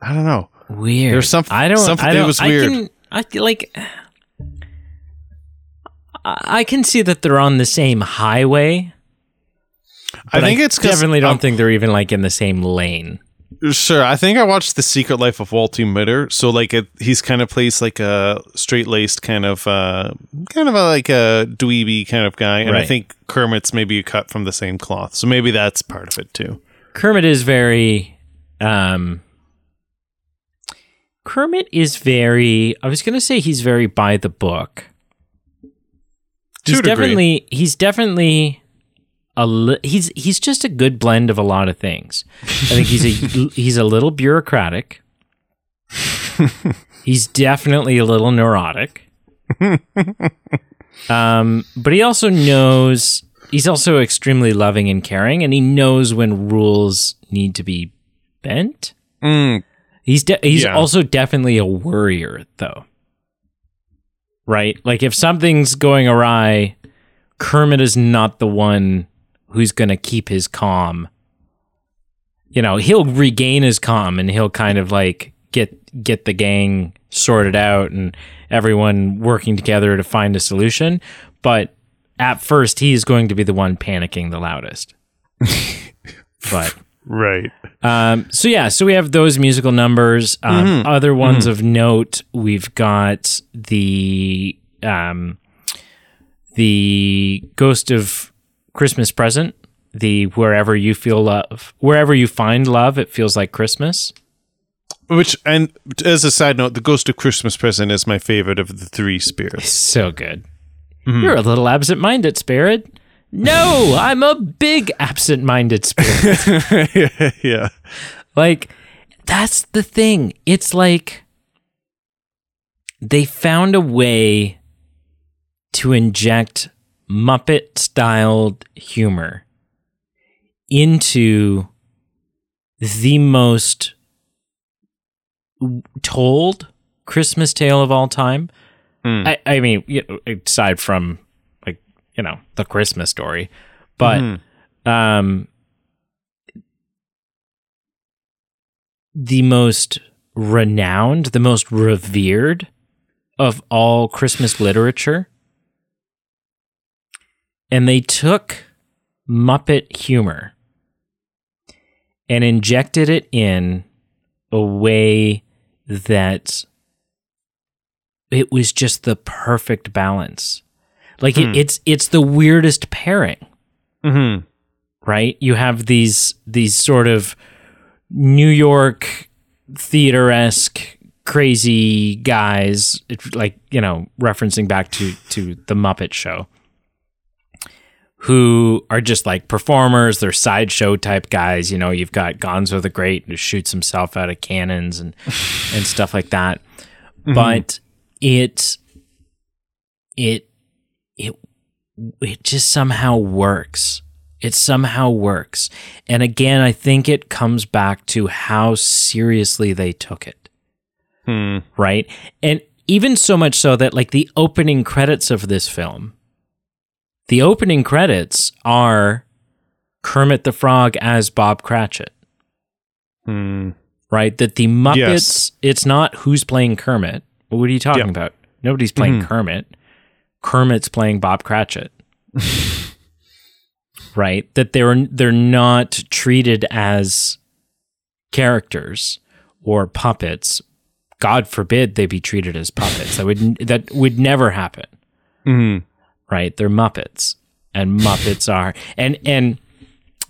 I don't know. Weird. There's something. I don't. something- I don't, was I weird. can, I like. I I can see that they're on the same highway. I think it's definitely don't think they're even like in the same lane. Sure, I think I watched The Secret Life of Walter Mitty. So like it, he's kind of plays like a straight laced kind of uh kind of a like a dweeby kind of guy, and I think Kermit's maybe cut from the same cloth. So maybe that's part of it too. Kermit is very. Um, Kermit is very. I was going to say he's very by the book. He's definitely. He's definitely. A li- he's he's just a good blend of a lot of things. I think he's a *laughs* he's a little bureaucratic. *laughs* he's definitely a little neurotic. *laughs* um, but he also knows he's also extremely loving and caring, and he knows when rules need to be bent. Mm, He's de- he's Yeah. also definitely a worrier, though. Right? Like if something's going awry, Kermit is not the one who's going to keep his calm. You know, he'll regain his calm and he'll kind of like get get the gang sorted out and everyone working together to find a solution, but at first he's going to be the one panicking the loudest. *laughs* but right. um, so yeah, so we have those musical numbers. Um, Other ones of note, we've got the um, the Ghost of Christmas Present, the wherever you feel love, wherever you find love, it feels like Christmas. Which and as a side note, the Ghost of Christmas Present is my favorite of the three spirits. So good. Mm-hmm. You're a little absent-minded spirit. No, I'm a big absent-minded spirit. *laughs* yeah. Like, that's the thing. It's like they found a way to inject Muppet styled humor into the most told Christmas tale of all time. I, I mean, aside from like, you know, the Christmas story, but um, the most renowned, the most revered of all Christmas literature. And they took Muppet humor and injected it in a way that it was just the perfect balance. Like it, it's it's the weirdest pairing Mm-hmm. right? You have these these sort of New York theater esque crazy guys, like you know, referencing back to to the Muppet Show, who are just like performers. They're sideshow type guys. You know, you've got Gonzo the Great who shoots himself out of cannons and *laughs* and stuff like that. But it it it it just somehow works. It somehow works. And again, I think it comes back to how seriously they took it. Hmm. Right. And even so much so that, like, the opening credits of this film, the opening credits are Kermit the Frog as Bob Cratchit. Hmm. Right. That the Muppets, Yes. it's not who's playing Kermit. What are you talking Yeah. about? Nobody's playing Kermit. Kermit's playing Bob Cratchit. *laughs* right? That they're they're not treated as characters or puppets. God forbid they be treated as puppets. That would that would never happen. Hmm. Right? They're Muppets. And Muppets are and and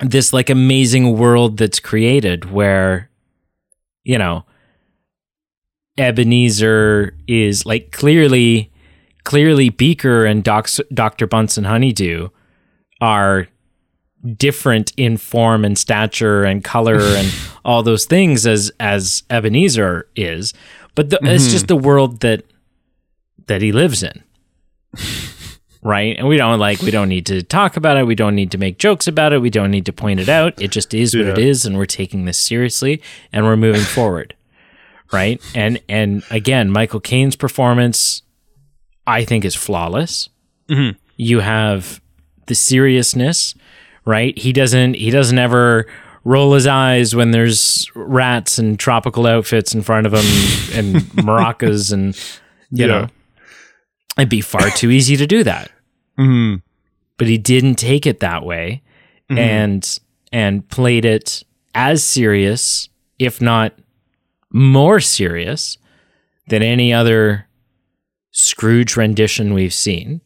this like amazing world that's created where you know Ebenezer is like clearly clearly Beaker and Doc, Dr. Bunsen Honeydew are different in form and stature and color *laughs* and all those things as as Ebenezer is, but the, it's mm-hmm. just the world that that he lives in. *laughs* Right? And we don't like we don't need to talk about it, we don't need to make jokes about it, we don't need to point it out. It just is what it Yeah. is and we're taking this seriously and we're moving forward. Right? And and again, Michael Caine's performance I think is flawless. Mm-hmm. You have the seriousness, right? He doesn't he doesn't ever roll his eyes when there's rats and tropical outfits in front of him and *laughs* maracas and you Yeah. know it'd be far too easy to do that. Mm-hmm. But he didn't take it that way and and played it as serious, if not more serious than any other Scrooge rendition we've seen.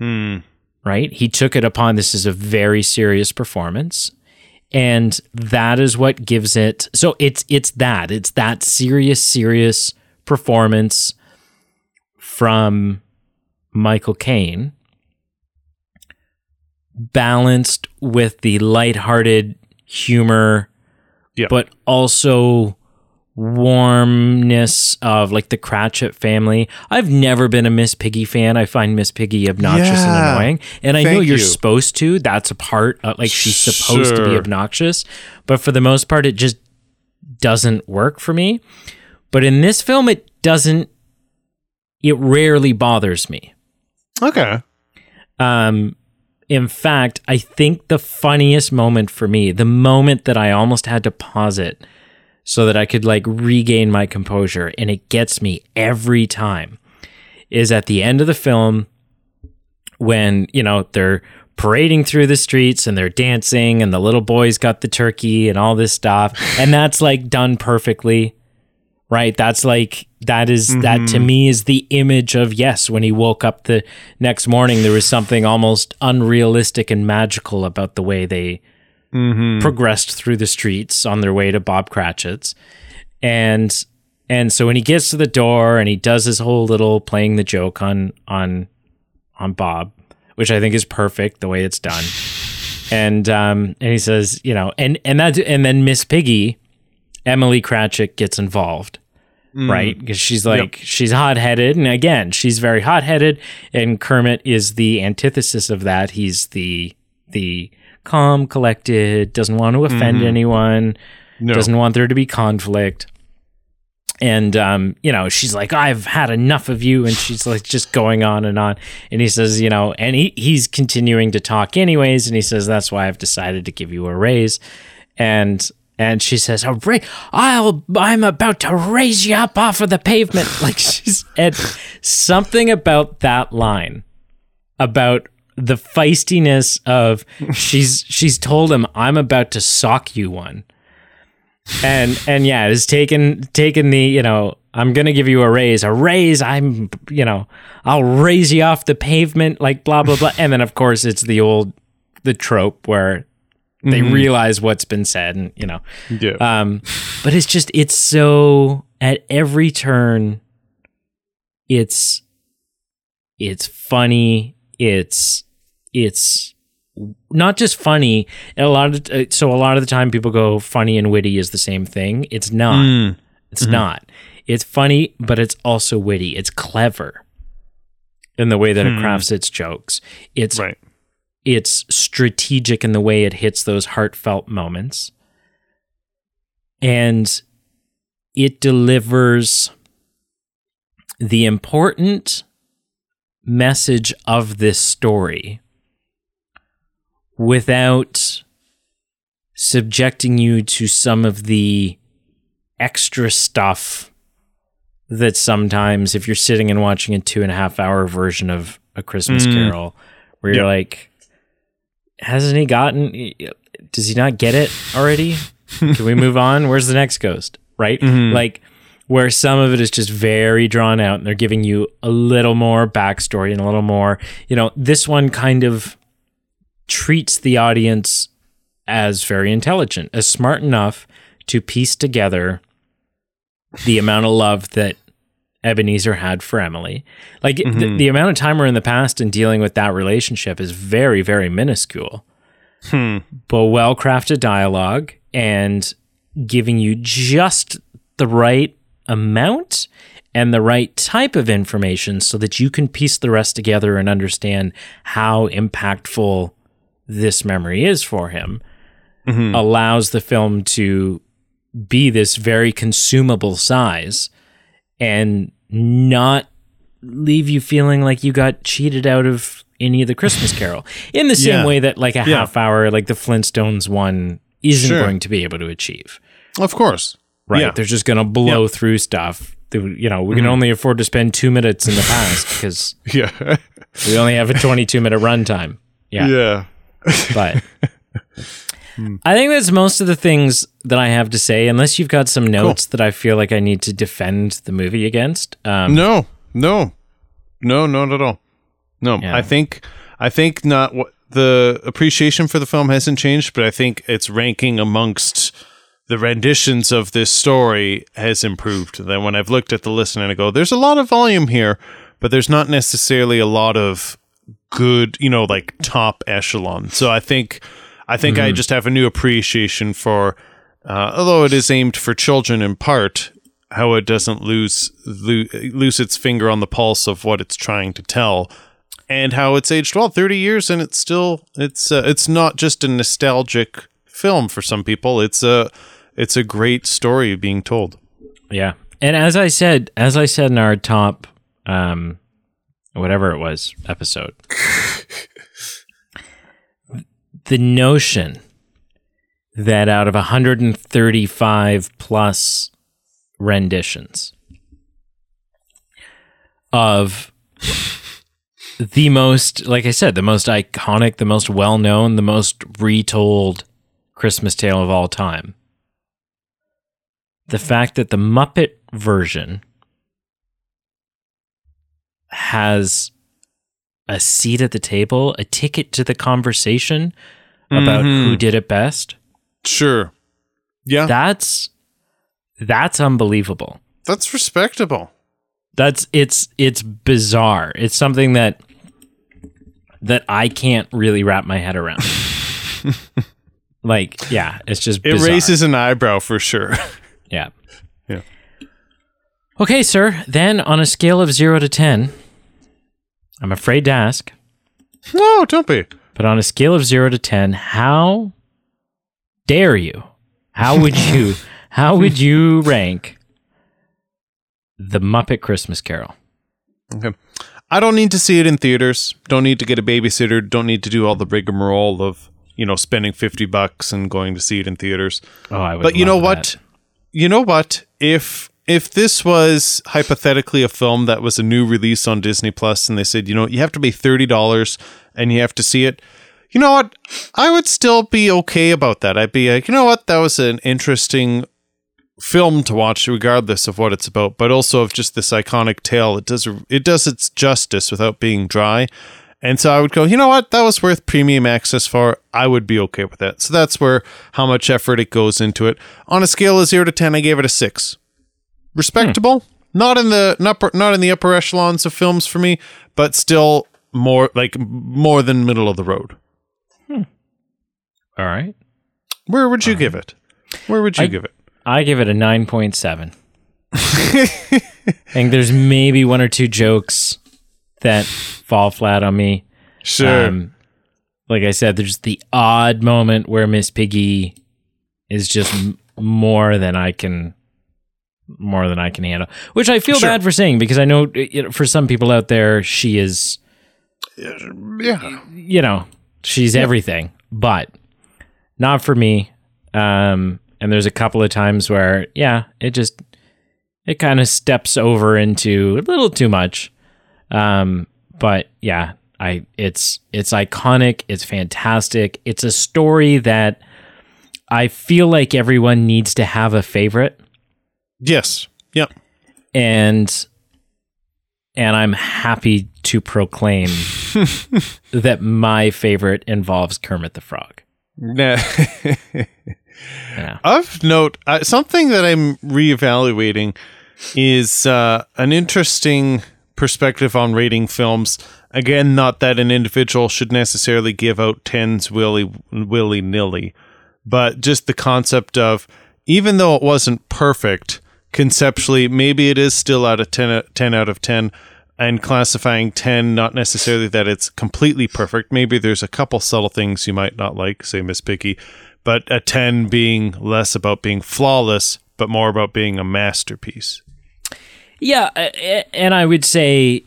Mm. right? He took it upon this is a very serious performance. And that is what gives it so it's it's that. It's that serious, serious performance from Michael Caine balanced with the lighthearted humor, but also warmness of like the Cratchit family. I've never been a Miss Piggy fan. I find Miss Piggy obnoxious Yeah. and annoying. And I know you're you. supposed to. That's a part of, like she's supposed to be obnoxious, but for the most part it just doesn't work for me. But in this film it doesn't it rarely bothers me. Okay. Um, in fact, I think the funniest moment for me, the moment that I almost had to pause it so that I could like regain my composure, and it gets me every time, is at the end of the film when, you know, they're parading through the streets and they're dancing, and the little boy's got the turkey and all this stuff. And that's like done perfectly right? That's like that is that to me is the image of yes when he woke up the next morning there was something almost unrealistic and magical about the way they progressed through the streets on their way to bob cratchit's. And and so when he gets to the door and he does his whole little playing the joke on on on bob which i think is perfect the way it's done. And um and he says you know and and that and then miss piggy Emily Cratchit gets involved, right? Because she's like she's hot headed, and again, she's very hot headed, and Kermit is the antithesis of that. He's the the calm, collected, doesn't want to offend anyone, No. doesn't want there to be conflict. And um, you know, she's like, I've had enough of you, and she's like just going on and on. And he says, you know, and he he's continuing to talk anyways, and he says, That's why I've decided to give you a raise. And and she says, oh, "A ra- I'll I'm about to raise you up off of the pavement." *laughs* Like she's and something about that line about the feistiness of she's she's told him I'm about to sock you one. And and yeah, it's taken taken the, you know, I'm gonna give you a raise. A raise, I'm you know, I'll raise you off the pavement, like blah blah blah. And then of course it's the old the trope where they realize what's been said and you know Yeah. um, but it's just it's so at every turn, it's it's funny. It's it's not just funny. And a lot of uh, so a lot of the time people go funny and witty is the same thing. It's not. Mm. It's not. It's funny, but it's also witty. It's clever in the way that it crafts its jokes. It's Right. It's strategic in the way it hits those heartfelt moments and it delivers the important message of this story without subjecting you to some of the extra stuff that sometimes if you're sitting and watching a two and a half hour version of a christmas Mm. carol where you're Yeah. like hasn't he gotten does he not get it already? *laughs* Can we move on? Where's the next ghost right? Mhm. like where some of it is just very drawn out and they're giving you a little more backstory and a little more you know this one kind of treats the audience as very intelligent as smart enough to piece together the amount of love that Ebenezer had for Emily. Like the, the amount of time we're in the past and dealing with that relationship is very, very minuscule. Hmm. But well crafted dialogue and giving you just the right amount and the right type of information so that you can piece the rest together and understand how impactful this memory is for him Mhm. allows the film to be this very consumable size and not leave you feeling like you got cheated out of any of the Christmas Carol. In the same Yeah. way that like a Yeah. half hour, like the Flintstones one, isn't Sure. going to be able to achieve. Of course. Right? Yeah. They're just going to blow through stuff. You know, we Mm-hmm. can only afford to spend two minutes in the past *laughs* because Yeah. we only have a 22 minute runtime. Yeah. yeah. But *laughs* Hmm. I think that's most of the things that I have to say, unless you've got some notes that I feel like I need to defend the movie against. Um, No, no, no, not at all. No, Yeah. I think I think not what the appreciation for the film hasn't changed, but I think its ranking amongst the renditions of this story has improved. Then when I've looked at the list and I go, there's a lot of volume here, but there's not necessarily a lot of good, you know, like top echelon. So I think I think I just have a new appreciation for uh, although it is aimed for children in part, how it doesn't lose lo- lose its finger on the pulse of what it's trying to tell, and how it's aged well, thirty years, and it's still it's uh, it's not just a nostalgic film for some people. It's a it's a great story being told. Yeah. And as I said, as I said in our top um whatever it was episode. The notion that out of 135 plus renditions of the most like I said, the most iconic, the most well-known, the most retold Christmas tale of all time the fact that the Muppet version has a seat at the table, a ticket to the conversation about who mm-hmm. did it best. Sure, yeah, That's that's unbelievable. that's respectable. That's it's it's bizarre. It's something that that I can't really wrap my head around. *laughs* like, yeah, it's just It bizarre. raises an eyebrow for sure. *laughs* Yeah. Yeah. Okay, sir. Then on a scale of zero to 10, I'm afraid to ask, no, don't be. But on a scale of zero to 10, how dare you? How would *laughs* you, how would you rank the Muppet Christmas Carol? Okay. I don't need to see it in theaters. Don't need to get a babysitter. Don't need to do all the rigmarole of you know spending fifty bucks and going to see it in theaters. Oh, I would. But you know what? that. You know what? If if this was hypothetically a film that was a new release on Disney Plus, and they said, you know, you have to pay thirty dollars and you have to see it, you know what? I would still be okay about that. I'd be like, you know what? That was an interesting film to watch, regardless of what it's about, but also of just this iconic tale. It does it does its justice without being dry. And so I would go, you know what? That was worth premium access for. I would be okay with that. So that's where how much effort it goes into it. On a scale of zero to ten, I gave it a six. Respectable. Hmm. Not in the not not in the upper echelons of films for me, but still more like more than middle of the road. All right. Where would you give it? Where would you I- give it? I give it a 9.7. I *laughs* think there's maybe one or two jokes that fall flat on me. Sure. Um, like I said, there's the odd moment where Miss Piggy is just m- more than I can, more than I can handle. Which I feel Sure. bad for saying because I know you know, for some people out there, she is, yeah. you know, she's everything, but not for me. Um, and there's a couple of times where, yeah, it just it kind of steps over into a little too much. Um, but yeah, I it's it's iconic, it's fantastic. It's a story that I feel like everyone needs to have a favorite Yes. Yep. and and I'm happy to proclaim *laughs* that my favorite involves Kermit the Frog. *laughs* Yeah. Of note, uh, something that I'm reevaluating is uh, an interesting perspective on rating films. Again, not that an individual should necessarily give out tens willy willy nilly, but just the concept of even though it wasn't perfect conceptually, maybe it is still out of 10, 10 out of 10 and classifying 10 not necessarily that it's completely perfect maybe there's a couple subtle things you might not like say miss piggy but a 10 being less about being flawless but more about being a masterpiece Yeah, and I would say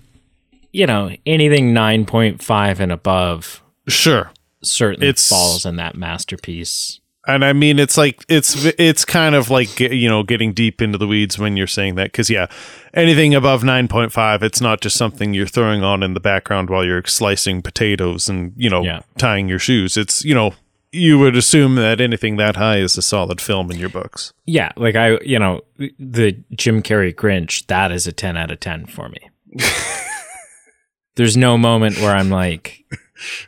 you know, anything 9.5 and above Sure. certainly It's- falls in that masterpiece. And I mean, it's like it's it's kind of like you know getting deep into the weeds when you're saying that because yeah, anything above nine point five, it's not just something you're throwing on in the background while you're slicing potatoes and you know Yeah. tying your shoes. It's you know you would assume that anything that high is a solid film in your books. Yeah, like I, you know, the Jim Carrey Grinch, that is a 10 out of 10 for me. *laughs* There's no moment where I'm like,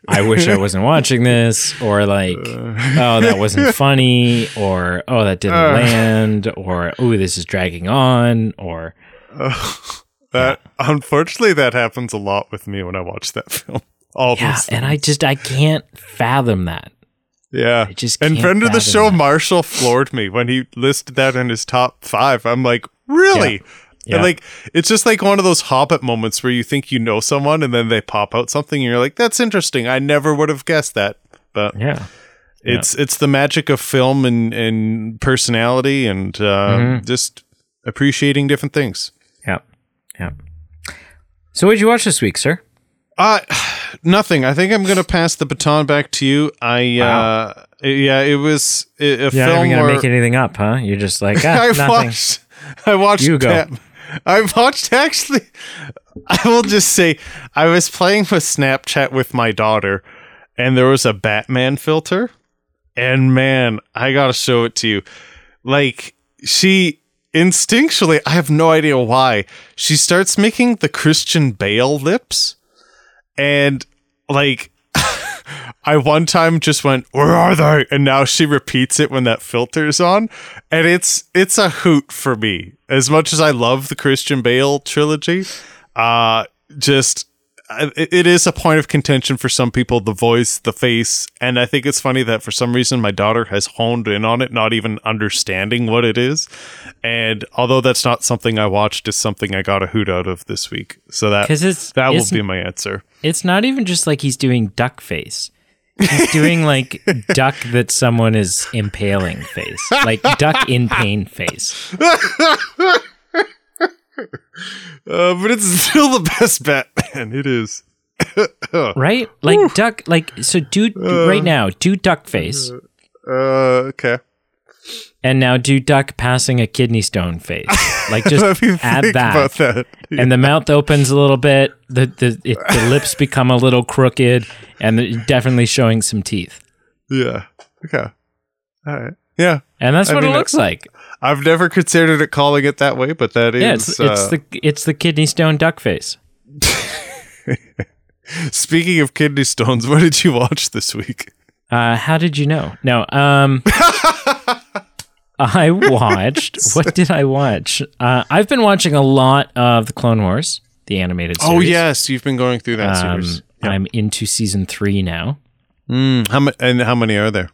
I wish I wasn't watching this, or like, oh, that wasn't *laughs* funny, or oh, that didn't Uh. land, or oh, this is dragging on, or *laughs* That unfortunately that happens a lot with me when I watch that film. *laughs* All yeah, and I just I can't fathom that. Yeah. I just and friend of the show, that. Marshall, floored me when he listed that in his top five. I'm like, really? Yeah. And like, it's just like one of those Hobbit moments where you think you know someone and then they pop out something and you're like, that's interesting. I never would have guessed that. But Yeah, it's it's the magic of film and, and personality and uh, Mm-hmm. just appreciating different things. yeah, yeah. So, what did you watch this week, sir? Uh *sighs* nothing. I think I'm gonna pass the baton back to you. I Wow. uh yeah, it was a, a You're not gonna make anything up, huh? You're just like, *laughs* ah, I nothing. watched. I watched. You go. I watched actually. I will just say I was playing with Snapchat with my daughter, and there was a Batman filter, and man, I gotta show it to you. Like she instinctually, I have no idea why, she starts making the Christian Bale lips, and like. I one time just went, "Where are they?" And now she repeats it when that filter's on, and it's it's a hoot for me. As much as I love the Christian Bale trilogy, uh, just it, is a point of contention for some people. The voice, the face, and I think it's funny that for some reason my daughter has honed in on it, not even understanding what it is. And although that's not something I watched, is something I got a hoot out of this week. So that it's- that will be my answer. It's not even just like he's doing duck face. He's doing like *laughs* duck that someone is impaling face, like duck in pain face. *laughs* Uh, but it's *laughs* still the best Batman. It is. *coughs* Right? Like duck, like, so do, do right now, do duck face. Uh, okay. And now do duck passing a kidney stone face. Like just *laughs* add that. that. And the mouth opens a little bit, the, the, it, the *laughs* lips become a little crooked, and definitely showing some teeth. Yeah. Okay. All right. Yeah. And that's I what mean, it looks like. I've never considered it calling it that way, but that is. Yeah, it's, it's uh, the it's the kidney stone duck face. *laughs* Speaking of kidney stones, what did you watch this week? Uh, how did you know? No. Um, I *laughs* watched. What did I watch? Uh, I've been watching a lot of the Clone Wars, the animated series. Oh yes, you've been going through that Um, series. I'm into season three now. Mm, how ma- and how many are there?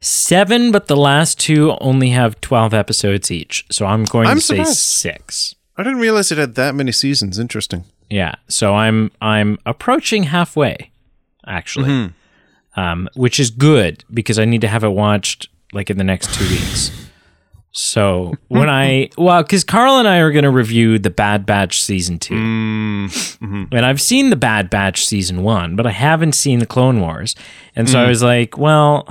Seven, but the last two only have twelve episodes each. So I'm going I'm to say six. I didn't realize it had that many seasons. Interesting. Yeah. So I'm I'm approaching halfway, actually, Mm-hmm. um, which is good because I need to have it watched like in the next two weeks. So *laughs* when I well, because Carl and I are going to review the Bad Batch season 2 Mm-hmm. and I've seen the Bad Batch season one, but I haven't seen the Clone Wars, and so I Mm. was like, well,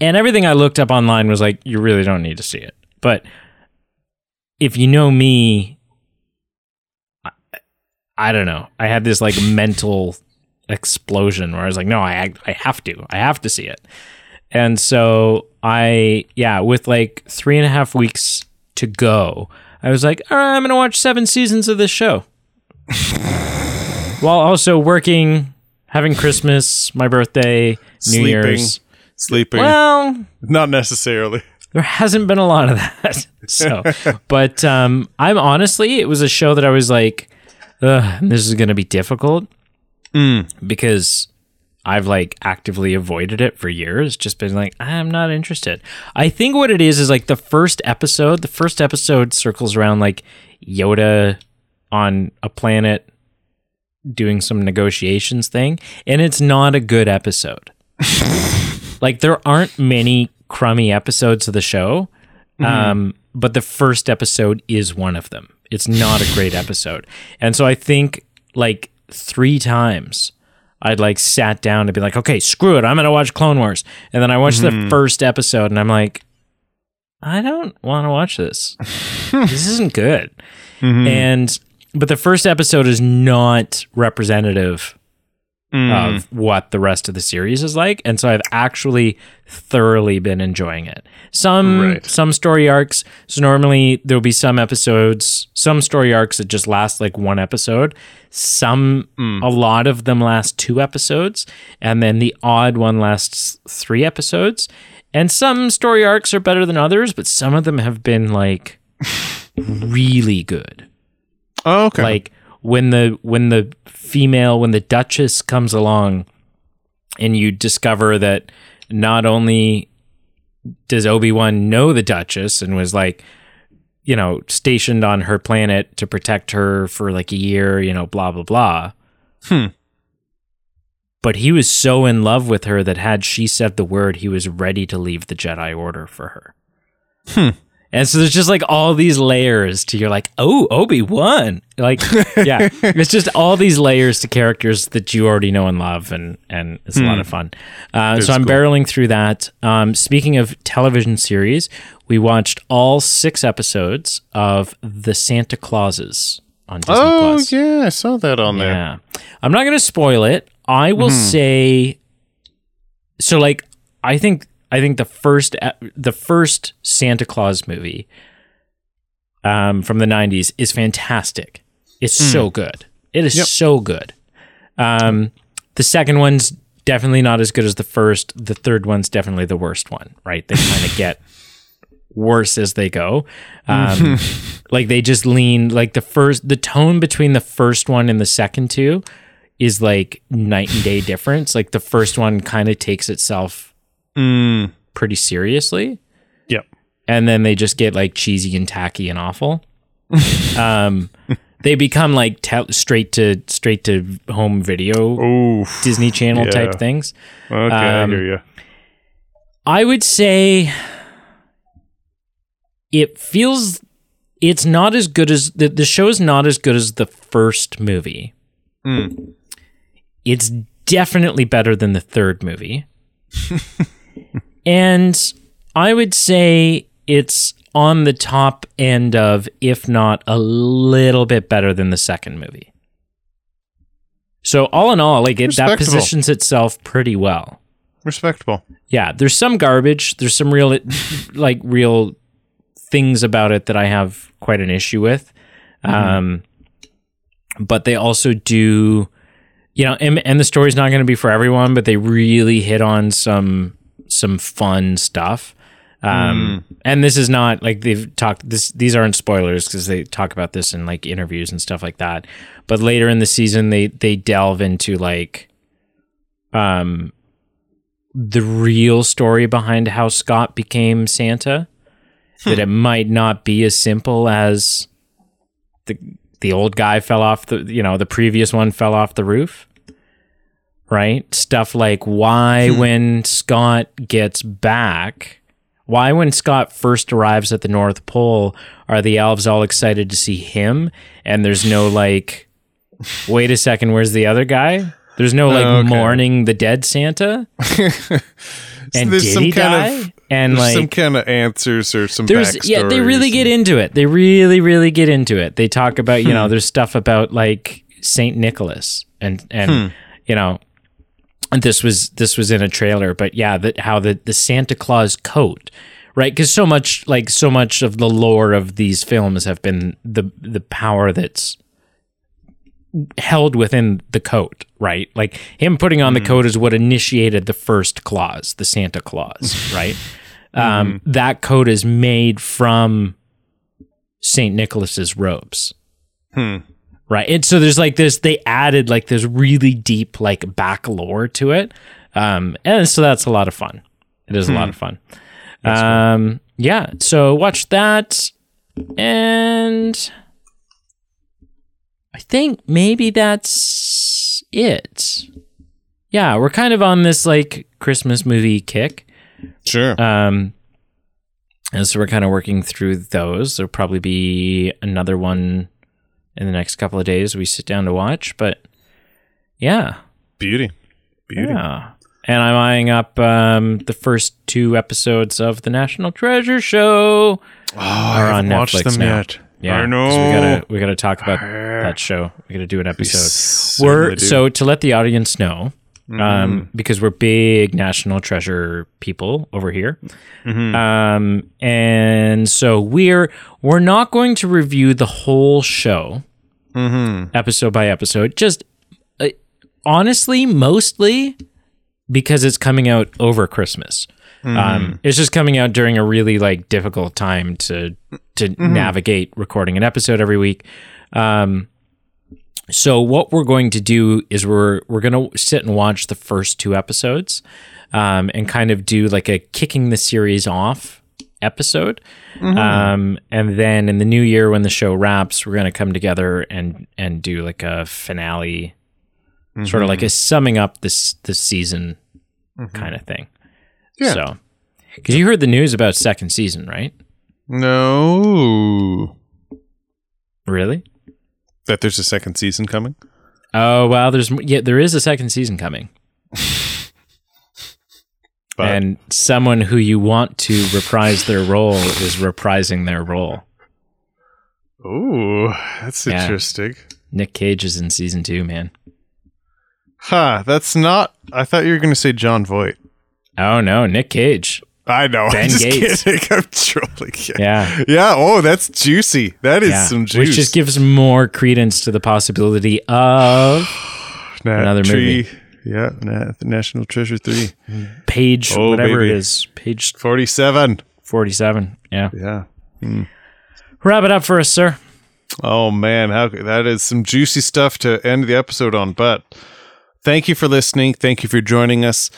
and everything I looked up online was like, you really don't need to see it, but if you know me, I, I don't know. I had this like *laughs* mental explosion where I was like, no, I I have to, I have to see it. And so I, yeah, with like three and a half weeks to go, I was like, all right, I'm going to watch seven seasons of this show. *laughs* While also working, having Christmas, my birthday, New Sleeping. Year's. Sleeping. Well, Not necessarily. there hasn't been a lot of that. *laughs* So, but um, I'm honestly, it was a show that I was like, this is going to be difficult because I've like actively avoided it for years. Just been like, I'm not interested. I think what it is is like the first episode. The first episode circles around like Yoda on a planet doing some negotiations thing, and it's not a good episode. *laughs* like there aren't many crummy episodes of the show mm-hmm. um, but the first episode is one of them it's not a great *laughs* episode and so i think like three times. I'd like sat down to be like, okay, screw it, I'm gonna watch Clone Wars, and then I watched the mm-hmm. first episode, and I'm like, I don't want to watch this. *laughs* this isn't good. Mm-hmm. And but the first episode is not representative Mm. of what the rest of the series is like and so i've actually thoroughly been enjoying it some Right. some story arcs so normally there'll be some episodes some story arcs that just last like one episode some a lot of them last two episodes and then the odd one lasts three episodes and some story arcs are better than others but some of them have been like *laughs* really good Oh, okay. like when the when the female when the duchess comes along and you discover that not only does obi-wan know the duchess and was like you know stationed on her planet to protect her for like a year you know blah blah blah Hmm. but he was so in love with her that had she said the word he was ready to leave the jedi order for her Hmm. And so there's just like all these layers to you're like, oh, Obi Wan. Like, *laughs* yeah, it's just all these layers to characters that you already know and love, and and it's a lot of fun. Uh, so I'm cool. barreling through that. Um, speaking of television series, we watched all six episodes of The Santa Clauses on Disney Plus. oh, Plus. yeah, I saw that on there. Yeah. I'm not going to spoil it. I will say so like I think I think the first uh, the first Santa Claus movie um from the 90s is fantastic. It's so good. It is Yep. so good. Um the second one's definitely not as good as the first. The third one's definitely the worst one, right? They kind of *laughs* get worse as they go. Um, *laughs* like they just lean like the first the tone between the first one and the second two is like night and day difference. Like the first one kind of takes itself Mm. pretty seriously Yep. and then they just get like cheesy and tacky and awful. *laughs* um, they become like te- straight to straight to home video Oof. Disney Channel type things. Okay, Um, I hear you. I would say it feels it's not as good as the, the show is not as good as the first movie. Mm. It's definitely better than the third movie. *laughs* and I would say it's on the top end of, if not a little bit better than the second movie. So all in all, like it, that positions itself pretty well. Respectable. Yeah, there's some garbage. There's some real, like, real things about it that I have quite an issue with. Um, but they also do, you know, and, and the story's not going to be for everyone, but they really hit on some some fun stuff. Um, and this is not like they've talked this. These aren't spoilers because they talk about this in like interviews and stuff like that. But later in the season, they they delve into like, um, the real story behind how Scott became Santa. That it might not be as simple as the the old guy fell off the you know the previous one fell off the roof. Right? Stuff like why when Scott gets back, why when Scott first arrives at the North Pole are the elves all excited to see him and there's no *sighs* like wait a second, where's the other guy? There's no like Okay. mourning the dead Santa. *laughs* and there's did some he kind die? of- and like some kind of answers or some there's yeah they really get into it they really really get into it they talk about you Hmm. know there's stuff about like saint nicholas and and Hmm. you know and this was this was in a trailer but yeah that how the the santa claus coat right? Because so much like so much of the lore of these films have been the the power that's held within the coat right? Like him putting on the coat is what initiated the first clause, the santa claus *laughs* right? Um, that coat is made from Saint Nicholas's robes. Hmm. Right. And so there's like this, they added like this really deep like back lore to it. Um, and so that's a lot of fun. It is a lot of fun. Um, yeah. So watch that. And I think maybe that's it. Yeah. We're kind of on this like Christmas movie kick. Sure. Um, and so we're kind of working through those. There'll probably be another one in the next couple of days we sit down to watch. But yeah, Beauty. Beauty. yeah. And I'm eyeing up um, the first two episodes of the National Treasure Show. Oh, I Are on haven't watched Netflix them now. yet. Yeah, I know. We gotta we gotta talk about that show. We gotta do an episode. We're do. So to let the audience know, um, because we're big National Treasure people over here, Mm-hmm. um, and so we're we're not going to review the whole show, Mm-hmm. episode by episode. Just uh, honestly, mostly because it's coming out over Christmas. Mm-hmm. Um, it's just coming out during a really like difficult time to to Mm-hmm. navigate recording an episode every week. Um, so what we're going to do is we're we're going to sit and watch the first two episodes, um, and kind of do like a kicking the series off episode. Um, and then in the new year when the show wraps, we're going to come together and and do like a finale, sort of like a summing up this this season kind of thing. Yeah. So, because you heard the news about second season, right? No. Really? That there's a second season coming? Oh well, there's yeah, there is a second season coming, *laughs* But and someone who you want to reprise their role is reprising their role. Ooh, that's Yeah. interesting. Nick Cage is in season two, man. Huh, that's not I thought you were gonna say Jon Voight. Oh no, Nick Cage. I know. *laughs* Ben I'm just Gates. kidding. *laughs* I'm trolling. Yeah. Yeah, Yeah, oh, that's juicy. That is yeah. some juice. Which just gives more credence to the possibility of *sighs* Nat another Tree. movie. Yeah, Nat, National Treasure 3. page Oh, whatever baby. it is, page 47. forty-seven. Yeah. Yeah. Hmm. Wrap it up for us, sir. Oh man, how that is some juicy stuff to end the episode on. But thank you for listening. Thank you for joining us.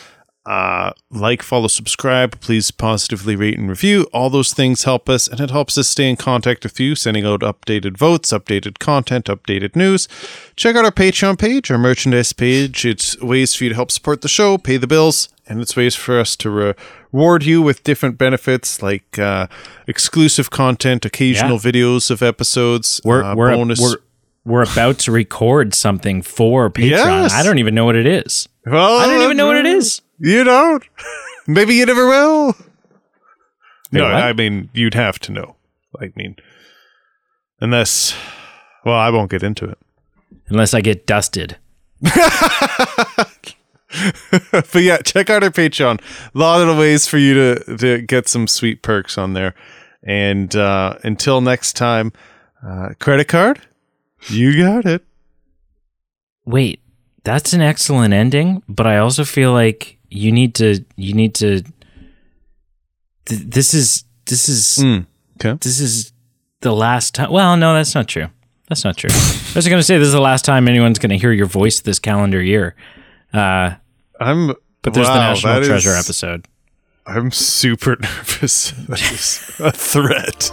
Uh, like, follow, subscribe. Please positively rate and review. All those things help us, and it helps us stay in contact with you, sending out updated votes, updated content, updated news. Check out our Patreon page, our merchandise page. It's ways for you to help support the show, pay the bills, and it's ways for us to re- reward you with different benefits like uh, exclusive content, occasional videos of episodes, We're uh, we're bonus. we're we're about to record something for Patreon. Yes. I don't even know what it is. well, I don't even know what it is. You don't? *laughs* Maybe you never will. no, what? I mean, you'd have to know. I mean, unless, well, I won't get into it. Unless I get dusted. *laughs* but yeah, check out our Patreon. A lot of ways for you to, to get some sweet perks on there. And uh, until next time, uh, credit card, you got it. Wait, that's an excellent ending, but I also feel like you need to you need to th- this is this is Mm. Okay. this is the last time. Well, no, that's not true. That's not true. *laughs* I was going to say this is the last time anyone's going to hear your voice this calendar year. Uh, I'm. but there's the National Treasure is- episode. I'm super *laughs* nervous. That is a threat.